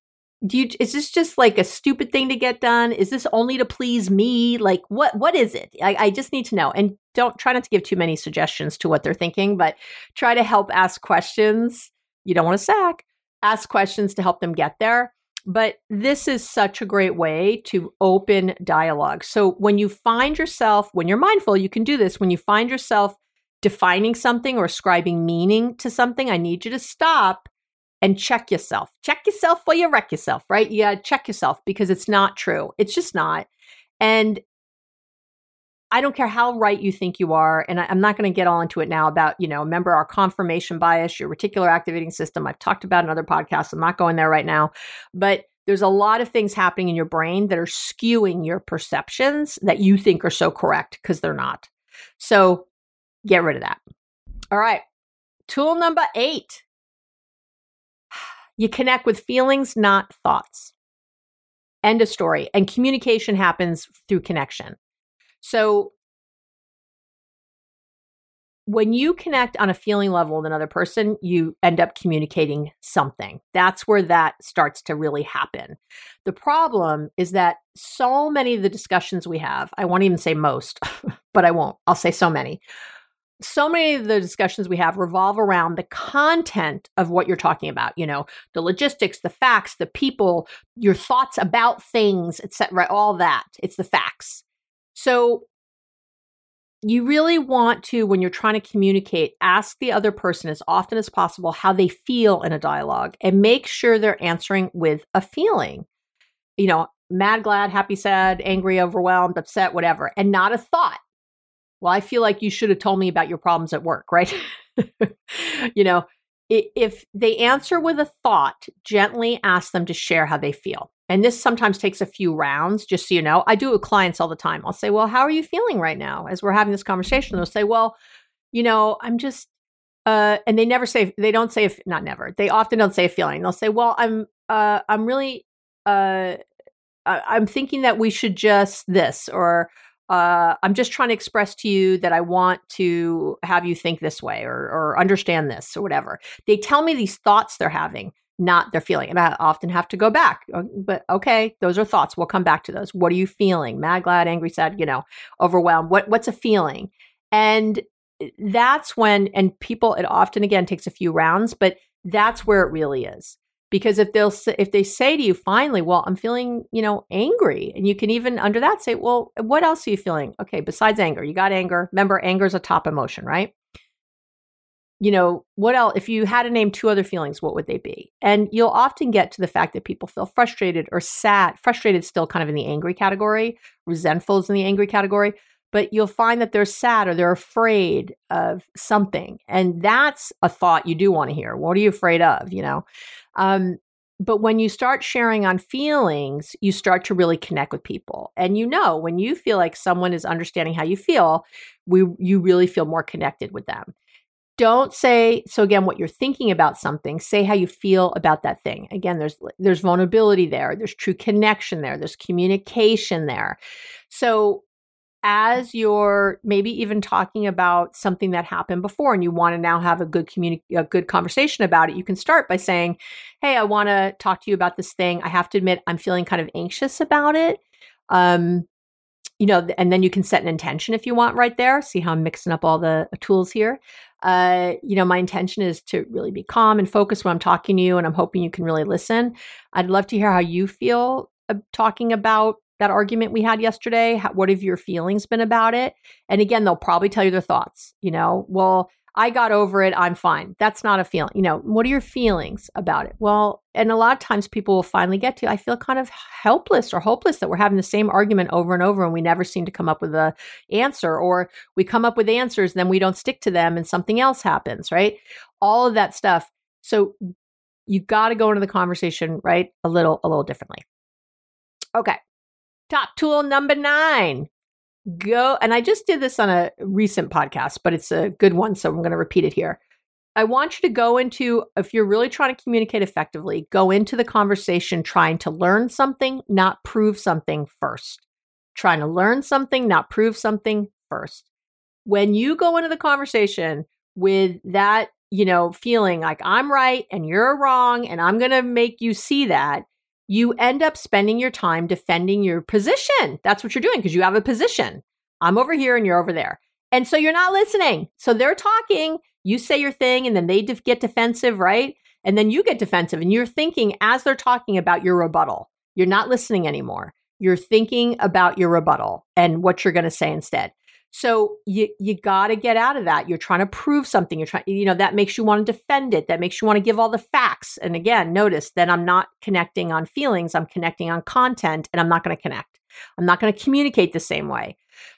do you is this just like a stupid thing to get done? Is this only to please me? Like what what is it? I, I, just need to know. And don't try not to give too many suggestions to what they're thinking but try to help ask questions. You don't want to sack. Ask questions to help them get there. But this is such a great way to open dialogue. So when you find yourself when you're mindful you can do this. When you find yourself defining something or ascribing meaning to something, I need you to stop and check yourself. Check yourself while you wreck yourself, right? Yeah, check yourself because it's not true. It's just not. And I don't care how right you think you are, and I, am not going to get all into it now about, you know, remember our confirmation bias, your reticular activating system. I've talked about in other podcasts. I'm not going there right now. But there's a lot of things happening in your brain that are skewing your perceptions that you think are so correct because they're not. So Get rid of that. All right. Tool number eight you connect with feelings, not thoughts. End of story. And communication happens through connection. So when you connect on a feeling level with another person, you end up communicating something. That's where that starts to really happen. The problem is that so many of the discussions we have, I won't even say most, but I won't, I'll say so many, so many of the discussions we have revolve around the content of what you're talking about you know the logistics the facts the people your thoughts about things etc all that. It's the facts. So you really want to when you're trying to communicate ask the other person as often as possible how they feel in a dialogue and make sure they're answering with a feeling. You know mad glad happy sad angry overwhelmed upset whatever and not a thought well, I feel like you should have told me about your problems at work, right? you know, if they answer with a thought, gently ask them to share how they feel. And this sometimes takes a few rounds, just so you know. I do it with clients all the time. I'll say, Well, how are you feeling right now as we're having this conversation? They'll say, Well, you know, I'm just, uh, and they never say, they don't say, if, not never, they often don't say a feeling. They'll say, Well, I'm, uh, I'm really, uh, I'm thinking that we should just this, or uh, I'm just trying to express to you that I want to have you think this way or, or understand this or whatever. They tell me these thoughts they're having, not their feeling. And I often have to go back. Uh, but okay, those are thoughts. We'll come back to those. What are you feeling? Mad, glad, angry, sad, you know, overwhelmed. What what's a feeling? And that's when and people it often again takes a few rounds, but that's where it really is because if they'll if they say to you finally well i'm feeling you know angry and you can even under that say well what else are you feeling okay besides anger you got anger remember anger is a top emotion right you know, what else? If you had to name two other feelings, what would they be? And you'll often get to the fact that people feel frustrated or sad. Frustrated still kind of in the angry category, resentful is in the angry category, but you'll find that they're sad or they're afraid of something. And that's a thought you do want to hear. What are you afraid of? You know? Um, but when you start sharing on feelings, you start to really connect with people. And you know, when you feel like someone is understanding how you feel, we you really feel more connected with them. Don't say so again what you're thinking about something say how you feel about that thing. Again there's there's vulnerability there there's true connection there there's communication there. So as you're maybe even talking about something that happened before and you want to now have a good communi- a good conversation about it you can start by saying hey i want to talk to you about this thing. I have to admit i'm feeling kind of anxious about it. Um you know and then you can set an intention if you want right there. See how i'm mixing up all the tools here. Uh, you know, my intention is to really be calm and focused when I'm talking to you, and I'm hoping you can really listen. I'd love to hear how you feel uh, talking about that argument we had yesterday. How, what have your feelings been about it? And again, they'll probably tell you their thoughts. You know, well, I got over it. I'm fine. That's not a feeling. You know, what are your feelings about it? Well, and a lot of times people will finally get to, I feel kind of helpless or hopeless that we're having the same argument over and over and we never seem to come up with a answer or we come up with answers, then we don't stick to them and something else happens, right? All of that stuff. So you got to go into the conversation, right? A little, a little differently. Okay. Tool number nine go and I just did this on a recent podcast, but it's a good one, so I'm going to repeat it here. I want you to go into if you're really trying to communicate effectively, go into the conversation trying to learn something, not prove something first. Trying to learn something, not prove something first. When you go into the conversation with that, you know, feeling like I'm right and you're wrong and I'm going to make you see that, you end up spending your time defending your position. That's what you're doing because you have a position. I'm over here and you're over there. And so you're not listening. So they're talking, you say your thing, and then they def- get defensive, right? And then you get defensive and you're thinking as they're talking about your rebuttal. You're not listening anymore. You're thinking about your rebuttal and what you're going to say instead. So you you got to get out of that. You're trying to prove something. You're trying, you know, that makes you want to defend it. That makes you want to give all the facts. And again, notice that I'm not connecting on feelings. I'm connecting on content, and I'm not going to connect. I'm not going to communicate the same way.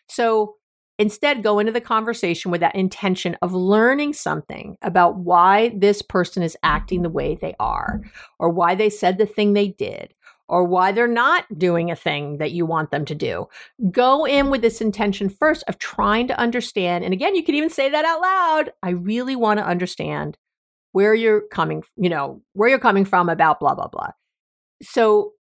So instead, go into the conversation with that intention of learning something about why this person is acting the way they are, or why they said the thing they did, or why they're not doing a thing that you want them to do. Go in with this intention first of trying to understand. And again, you can even say that out loud. I really want to understand where you're coming, you know, where you're coming from about blah, blah, blah. So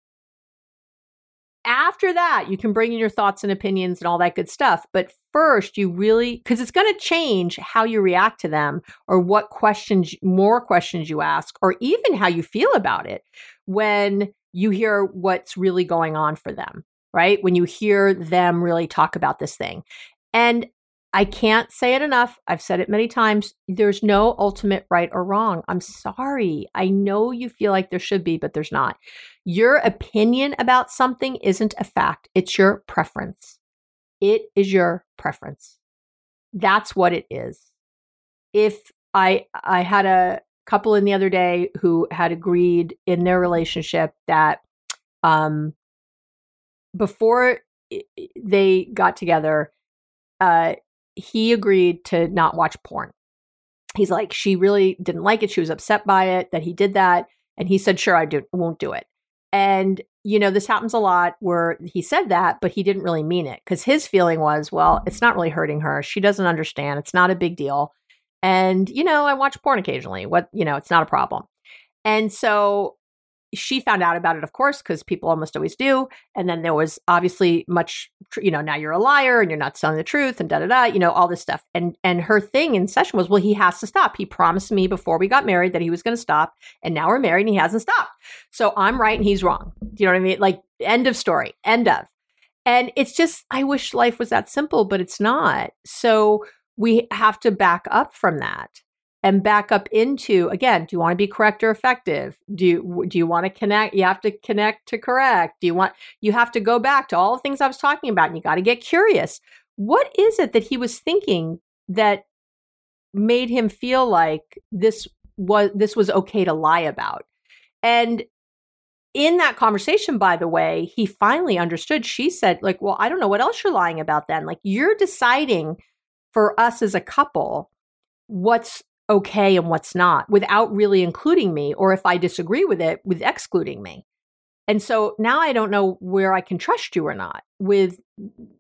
after that, you can bring in your thoughts and opinions and all that good stuff. But first, you really, because it's going to change how you react to them or what questions, more questions you ask, or even how you feel about it when you hear what's really going on for them, right? When you hear them really talk about this thing. And I can't say it enough. I've said it many times. There's no ultimate right or wrong. I'm sorry. I know you feel like there should be, but there's not. Your opinion about something isn't a fact, it's your preference. It is your preference. That's what it is. If I I had a couple in the other day who had agreed in their relationship that um, before they got together, uh, he agreed to not watch porn. He's like, she really didn't like it. She was upset by it that he did that. And he said, sure, I do, won't do it. And, you know, this happens a lot where he said that, but he didn't really mean it because his feeling was, well, it's not really hurting her. She doesn't understand. It's not a big deal. And, you know, I watch porn occasionally. What, you know, it's not a problem. And so she found out about it, of course, because people almost always do. And then there was obviously much, you know, now you're a liar and you're not telling the truth and da da da, you know, all this stuff. And and her thing in session was, well, he has to stop. He promised me before we got married that he was going to stop, and now we're married and he hasn't stopped. So I'm right and he's wrong. Do you know what I mean? Like end of story, end of. And it's just, I wish life was that simple, but it's not. So we have to back up from that and back up into again do you want to be correct or effective do you do you want to connect you have to connect to correct do you want you have to go back to all the things i was talking about and you got to get curious what is it that he was thinking that made him feel like this was this was okay to lie about. And in that conversation, by the way, he finally understood. She said, like, well, I don't know what else you're lying about then. Like, you're deciding for us as a couple what's okay and what's not without really including me, or if I disagree with it, with excluding me. And so now I don't know where I can trust you or not with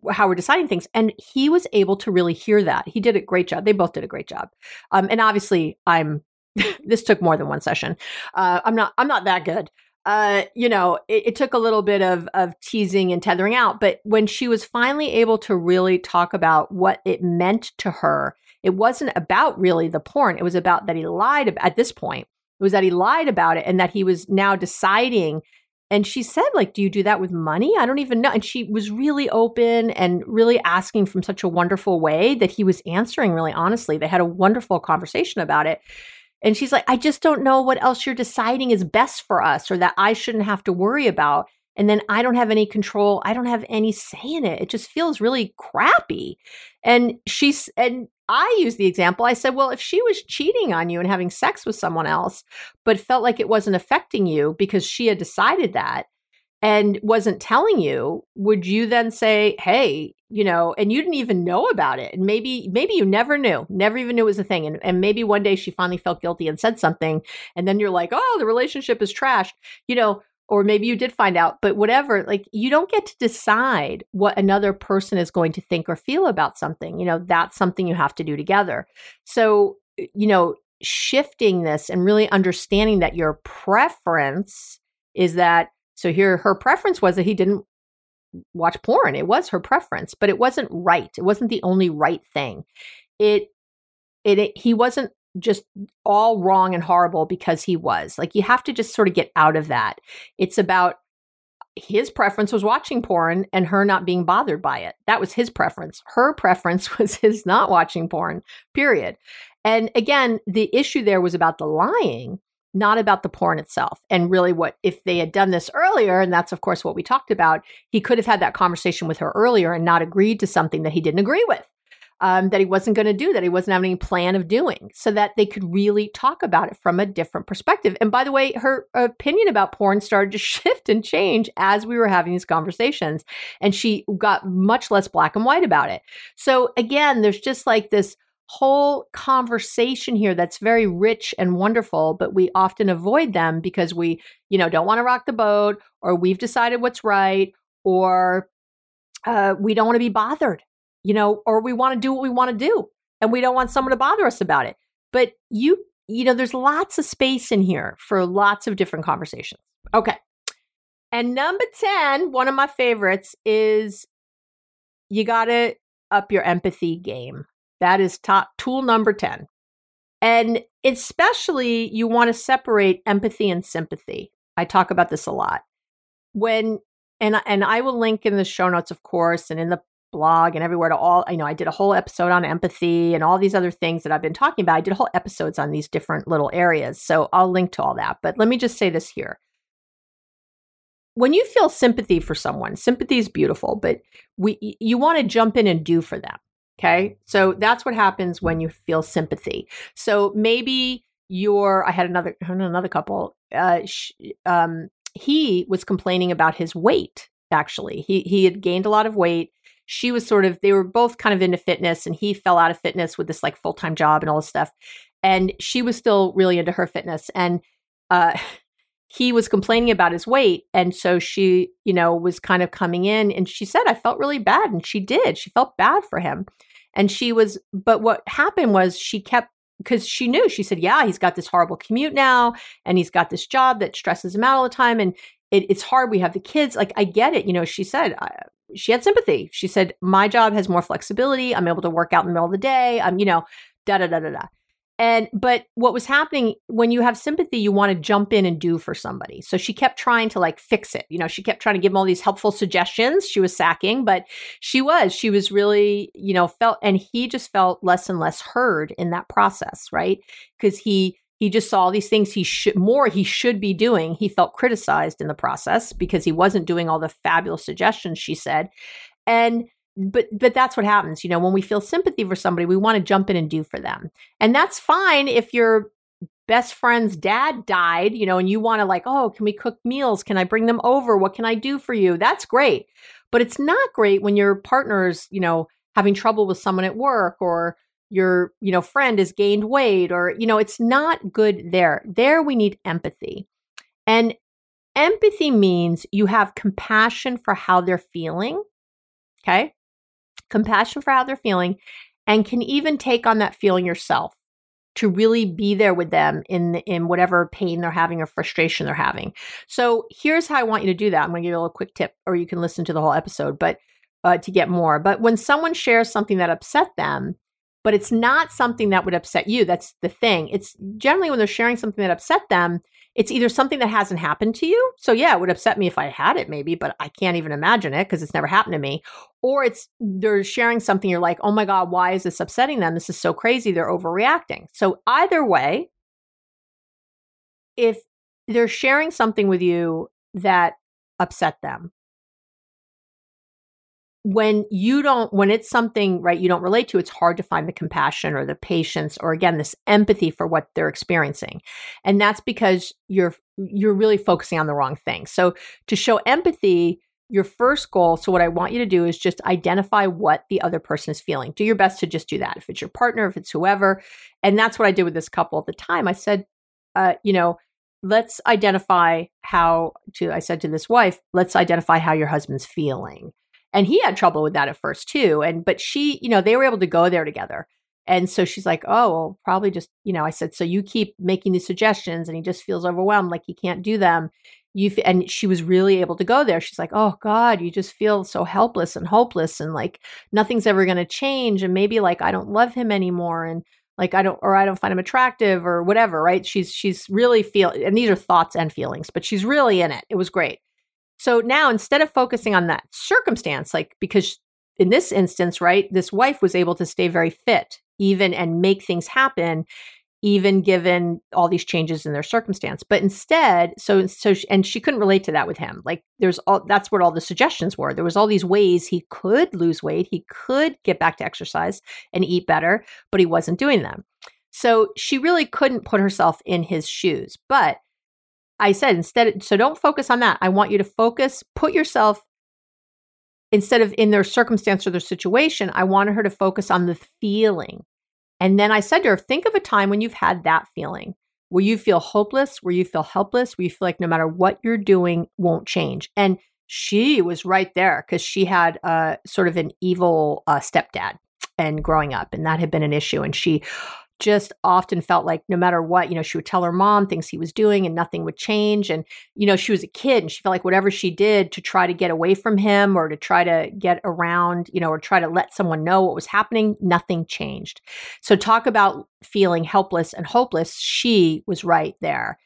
how we're deciding things. And he was able to really hear that. He did a great job. They both did a great job. Um, and obviously, I'm. this took more than one session. Uh, I'm not. I'm not that good. Uh, you know, it, it, took a little bit of of teasing and tethering out, but when she was finally able to really talk about what it meant to her, it wasn't about really the porn. It was about that he lied about, at this point. It was that he lied about it and that he was now deciding. And she said, like, do you do that with money? I don't even know. And she was really open and really asking from such a wonderful way that he was answering really honestly. They had a wonderful conversation about it. And she's like, I just don't know what else you're deciding is best for us or that I shouldn't have to worry about. And then I don't have any control. I don't have any say in it. It just feels really crappy. And she's, and I used the example. I said, well, if she was cheating on you and having sex with someone else, but felt like it wasn't affecting you because she had decided that and wasn't telling you, would you then say, hey, you know, and you didn't even know about it. And maybe, maybe you never knew, never even knew it was a thing. And, and maybe one day she finally felt guilty and said something. And then you're like, oh, the relationship is trash, you know, or maybe you did find out, but whatever, like you don't get to decide what another person is going to think or feel about something. You know, that's something you have to do together. So, you know, shifting this and really understanding that your preference is that so here her preference was that he didn't watch porn. It was her preference, but it wasn't right. It wasn't the only right thing. It, it, it he wasn't just all wrong and horrible because he was. Like you have to just sort of get out of that. It's about his preference was watching porn and her not being bothered by it. That was his preference. Her preference was his not watching porn, period. And again, the issue there was about the lying not about the porn itself. And really, what if they had done this earlier, and that's of course what we talked about, he could have had that conversation with her earlier and not agreed to something that he didn't agree with. Um, that he wasn't going to do, that he wasn't having any plan of doing, so that they could really talk about it from a different perspective. And by the way, her opinion about porn started to shift and change as we were having these conversations. And she got much less black and white about it. So again, there's just like this whole conversation here that's very rich and wonderful but we often avoid them because we you know don't want to rock the boat or we've decided what's right or uh, we don't want to be bothered you know or we want to do what we want to do and we don't want someone to bother us about it. But you you know there's lots of space in here for lots of different conversations. Okay. And number 10 one of my favorites is you got to up your empathy game that is top tool number 10. And especially you want to separate empathy and sympathy. I talk about this a lot. When and and I will link in the show notes of course and in the blog and everywhere to all you know I did a whole episode on empathy and all these other things that I've been talking about. I did whole episodes on these different little areas. So I'll link to all that. But let me just say this here. When you feel sympathy for someone, sympathy is beautiful, but we you want to jump in and do for them. Okay. So that's what happens when you feel sympathy. So maybe you're, I had another, another couple, uh, sh- um, he was complaining about his weight. Actually, he, he had gained a lot of weight. She was sort of, they were both kind of into fitness and he fell out of fitness with this like full-time job and all this stuff. And she was still really into her fitness. And, uh, he was complaining about his weight and so she you know was kind of coming in and she said i felt really bad and she did she felt bad for him. And she was but what happened was she kept because she knew she said yeah he's got this horrible commute now and he's got this job that stresses him out all the time and it, it's hard we have the kids like i get it you know she said I, she had sympathy. She said my job has more flexibility i'm able to work out in the middle of the day i'm you know da da da da da and but what was happening when you have sympathy, you want to jump in and do for somebody. So she kept trying to like fix it. You know, she kept trying to give him all these helpful suggestions. She was sacking, but she was, she was really, you know, felt and he just felt less and less heard in that process, right? Because he he just saw all these things he should more he should be doing. He felt criticized in the process because he wasn't doing all the fabulous suggestions she said. And but but that's what happens you know when we feel sympathy for somebody we want to jump in and do for them. And that's fine if your best friend's dad died you know and you want to like oh can we cook meals? Can i bring them over? What can i do for you? That's great. But it's not great when your partner's you know having trouble with someone at work or your you know friend has gained weight or you know it's not good there. There we need empathy. And empathy means you have compassion for how they're feeling okay compassion for how they're feeling, and can even take on that feeling yourself to really be there with them in in whatever pain they're having or frustration they're having. So here's how I want you to do that. I'm going to give you a little quick tip, or you can listen to the whole episode, but uh, to get more. But when someone shares something that upset them, but it's not something that would upset you. That's the thing. It's generally when they're sharing something that upset them, it's either something that hasn't happened to you. So yeah, it would upset me if I had it maybe, but I can't even imagine it because it's never happened to me. Or it's they're sharing something you're like, "Oh my god, why is this upsetting them? This is so crazy. They're overreacting." So either way, if they're sharing something with you that upset them, when you don't when it's something right you don't relate to it's hard to find the compassion or the patience or again this empathy for what they're experiencing. And that's because you're you're really focusing on the wrong thing. So to show empathy your first goal so what i want you to do is just identify what the other person is feeling. Do your best to just do that if it's your partner if it's whoever. And that's what i did with this couple at the time. I said uh, you know let's identify how to i said to this wife let's identify how your husband's feeling and he had trouble with that at first too and but she you know they were able to go there together. And so she's like oh well probably just you know i said so you keep making these suggestions and he just feels overwhelmed like he can't do them. You and she was really able to go there. She's like oh god you just feel so helpless and hopeless and like nothing's ever going to change and maybe like i don't love him anymore and like i don't or i don't find him attractive or whatever right? She's she's really feel and these are thoughts and feelings but she's really in it. It was great so now instead of focusing on that circumstance, like because in this instance, right, this wife was able to stay very fit even and make things happen even given all these changes in their circumstance. But instead so so she, and she couldn't relate to that with him. Like there's all that's what all the suggestions were. There was all these ways he could lose weight he could get back to exercise and eat better but he wasn't doing them. So she really couldn't put herself in his shoes. But I said instead, so don't focus on that. I want you to focus, put yourself instead of in their circumstance or their situation. I wanted her to focus on the feeling. And then I said to her, think of a time when you've had that feeling where you feel hopeless, where you feel helpless, where you feel like no matter what you're doing won't change. And she was right there because she had uh, sort of an evil uh, stepdad and growing up, and that had been an issue. And she just often felt like no matter what, you know, she would tell her mom things he was doing and nothing would change. And, you know, she was a kid and she felt like whatever she did to try to get away from him or to try to get around, you know, or try to let someone know what was happening, nothing changed. So, talk about feeling helpless and hopeless. She was right there.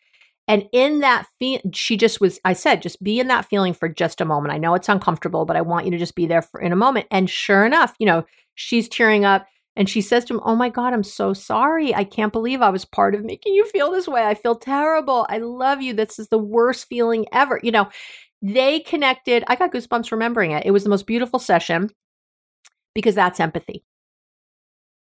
And in that she just was, I said, just be in that feeling for just a moment. I know it's uncomfortable, but I want you to just be there for in a moment. And sure enough, you know, she's tearing up and she says to him, Oh my God, I'm so sorry. I can't believe I was part of making you feel this way. I feel terrible. I love you. This is the worst feeling ever. You know, they connected. I got goosebumps remembering it. It was the most beautiful session because that's empathy.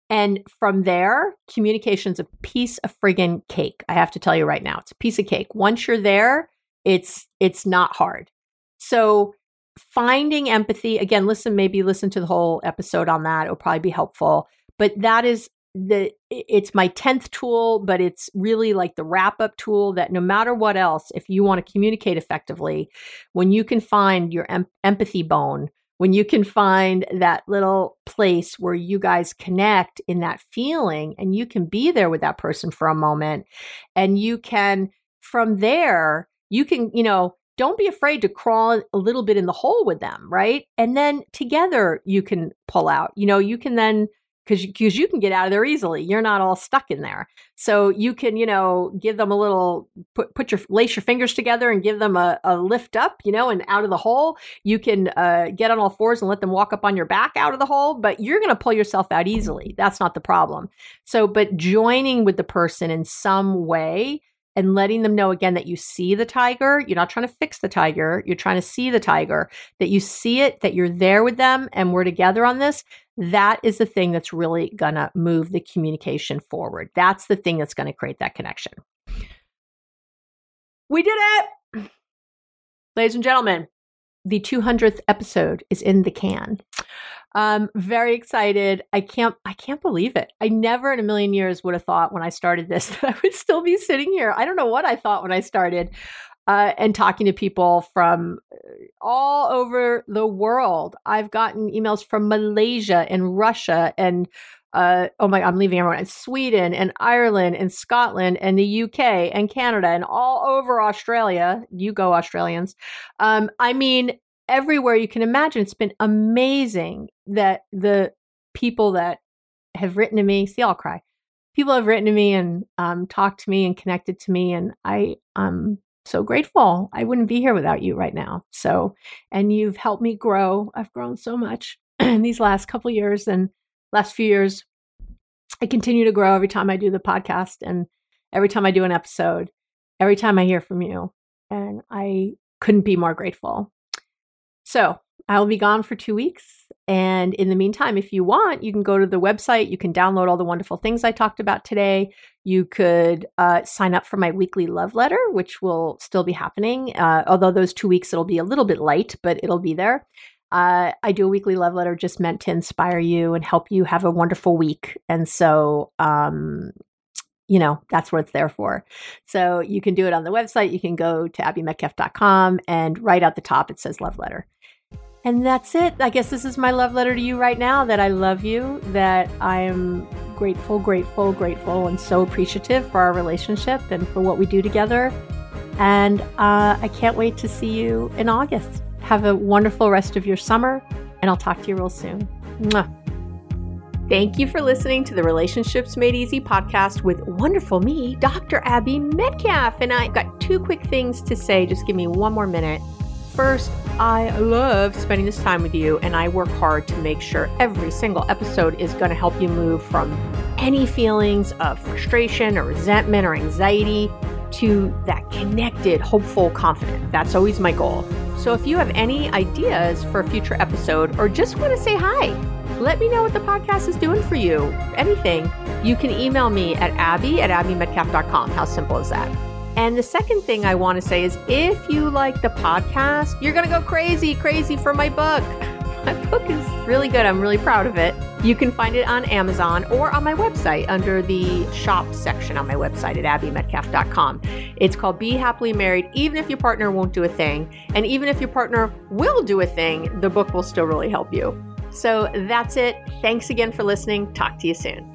And from there, communication's a piece of friggin' cake. I have to tell you right now, it's a piece of cake. Once you're there, it's it's not hard. So finding empathy again, listen, maybe listen to the whole episode on that. It'll probably be helpful but that is the it's my 10th tool but it's really like the wrap up tool that no matter what else if you want to communicate effectively when you can find your em- empathy bone when you can find that little place where you guys connect in that feeling and you can be there with that person for a moment and you can from there you can you know don't be afraid to crawl a little bit in the hole with them right? And then together you can pull out you know you can then because because you can get out of there easily. You're not all stuck in there, so you can you know give them a little put put your lace your fingers together and give them a, a lift up, you know, and out of the hole. You can uh, get on all fours and let them walk up on your back out of the hole, but you're going to pull yourself out easily. That's not the problem. So, but joining with the person in some way and letting them know again that you see the tiger. You're not trying to fix the tiger. You're trying to see the tiger, that you see it, that you're there with them and we're together on this. That is the thing that's really going to move the communication forward. That's the thing that's going to create that connection. We did it. Ladies and gentlemen, the 200th episode is in the can. Um, very excited. I can't I can't believe it. I never in a million years would have thought when I started this that I would still be sitting here. I don't know what I thought when I started. Uh, and talking to people from uh, all over the world. I've gotten emails from Malaysia and Russia and uh, oh my, I'm leaving everyone, and Sweden and Ireland and Scotland and the UK and Canada and all over Australia. You go, Australians. Um, I mean, everywhere you can imagine. It's been amazing that the people that have written to me, see, I'll cry. People have written to me and um, talked to me and connected to me, and I am so grateful. I wouldn't be here without you right now. So, and you've helped me grow. I've grown so much in these last couple years and last few years. I continue to grow every time I do the podcast and every time I do an episode, every time I hear from you. And I couldn't be more grateful. So I'll be gone for two weeks. And in the meantime, if you want, you can go to the website. You can download all the wonderful things I talked about today. You could uh, sign up for my weekly love letter, which will still be happening. Uh, although those two weeks, it'll be a little bit light, but it'll be there. Uh, I do a weekly love letter just meant to inspire you and help you have a wonderful week. And so, um, you know, that's what it's there for. So you can do it on the website. You can go to abbymedcalf.com and right at the top, it says love letter. And that's it. I guess this is my love letter to you right now that I love you, that I am grateful, grateful, grateful, and so appreciative for our relationship and for what we do together. And uh, I can't wait to see you in August. Have a wonderful rest of your summer, and I'll talk to you real soon. Mwah. Thank you for listening to the Relationships Made Easy podcast with wonderful me, Dr. Abby Medcalf. And I've got two quick things to say. Just give me one more minute. First, I love spending this time with you, and I work hard to make sure every single episode is going to help you move from any feelings of frustration or resentment or anxiety to that connected, hopeful, confident. That's always my goal. So if you have any ideas for a future episode or just want to say hi, let me know what the podcast is doing for you. Anything, you can email me at abby at abbymedcalf.com. How simple is that? And the second thing I want to say is if you like the podcast, you're going to go crazy, crazy for my book. My book is really good. I'm really proud of it. You can find it on Amazon or on my website under the shop section on my website at abbymedcalf.com. It's called Be Happily Married, even if your partner won't do a thing. And even if your partner will do a thing, the book will still really help you. So that's it. Thanks again for listening. Talk to you soon.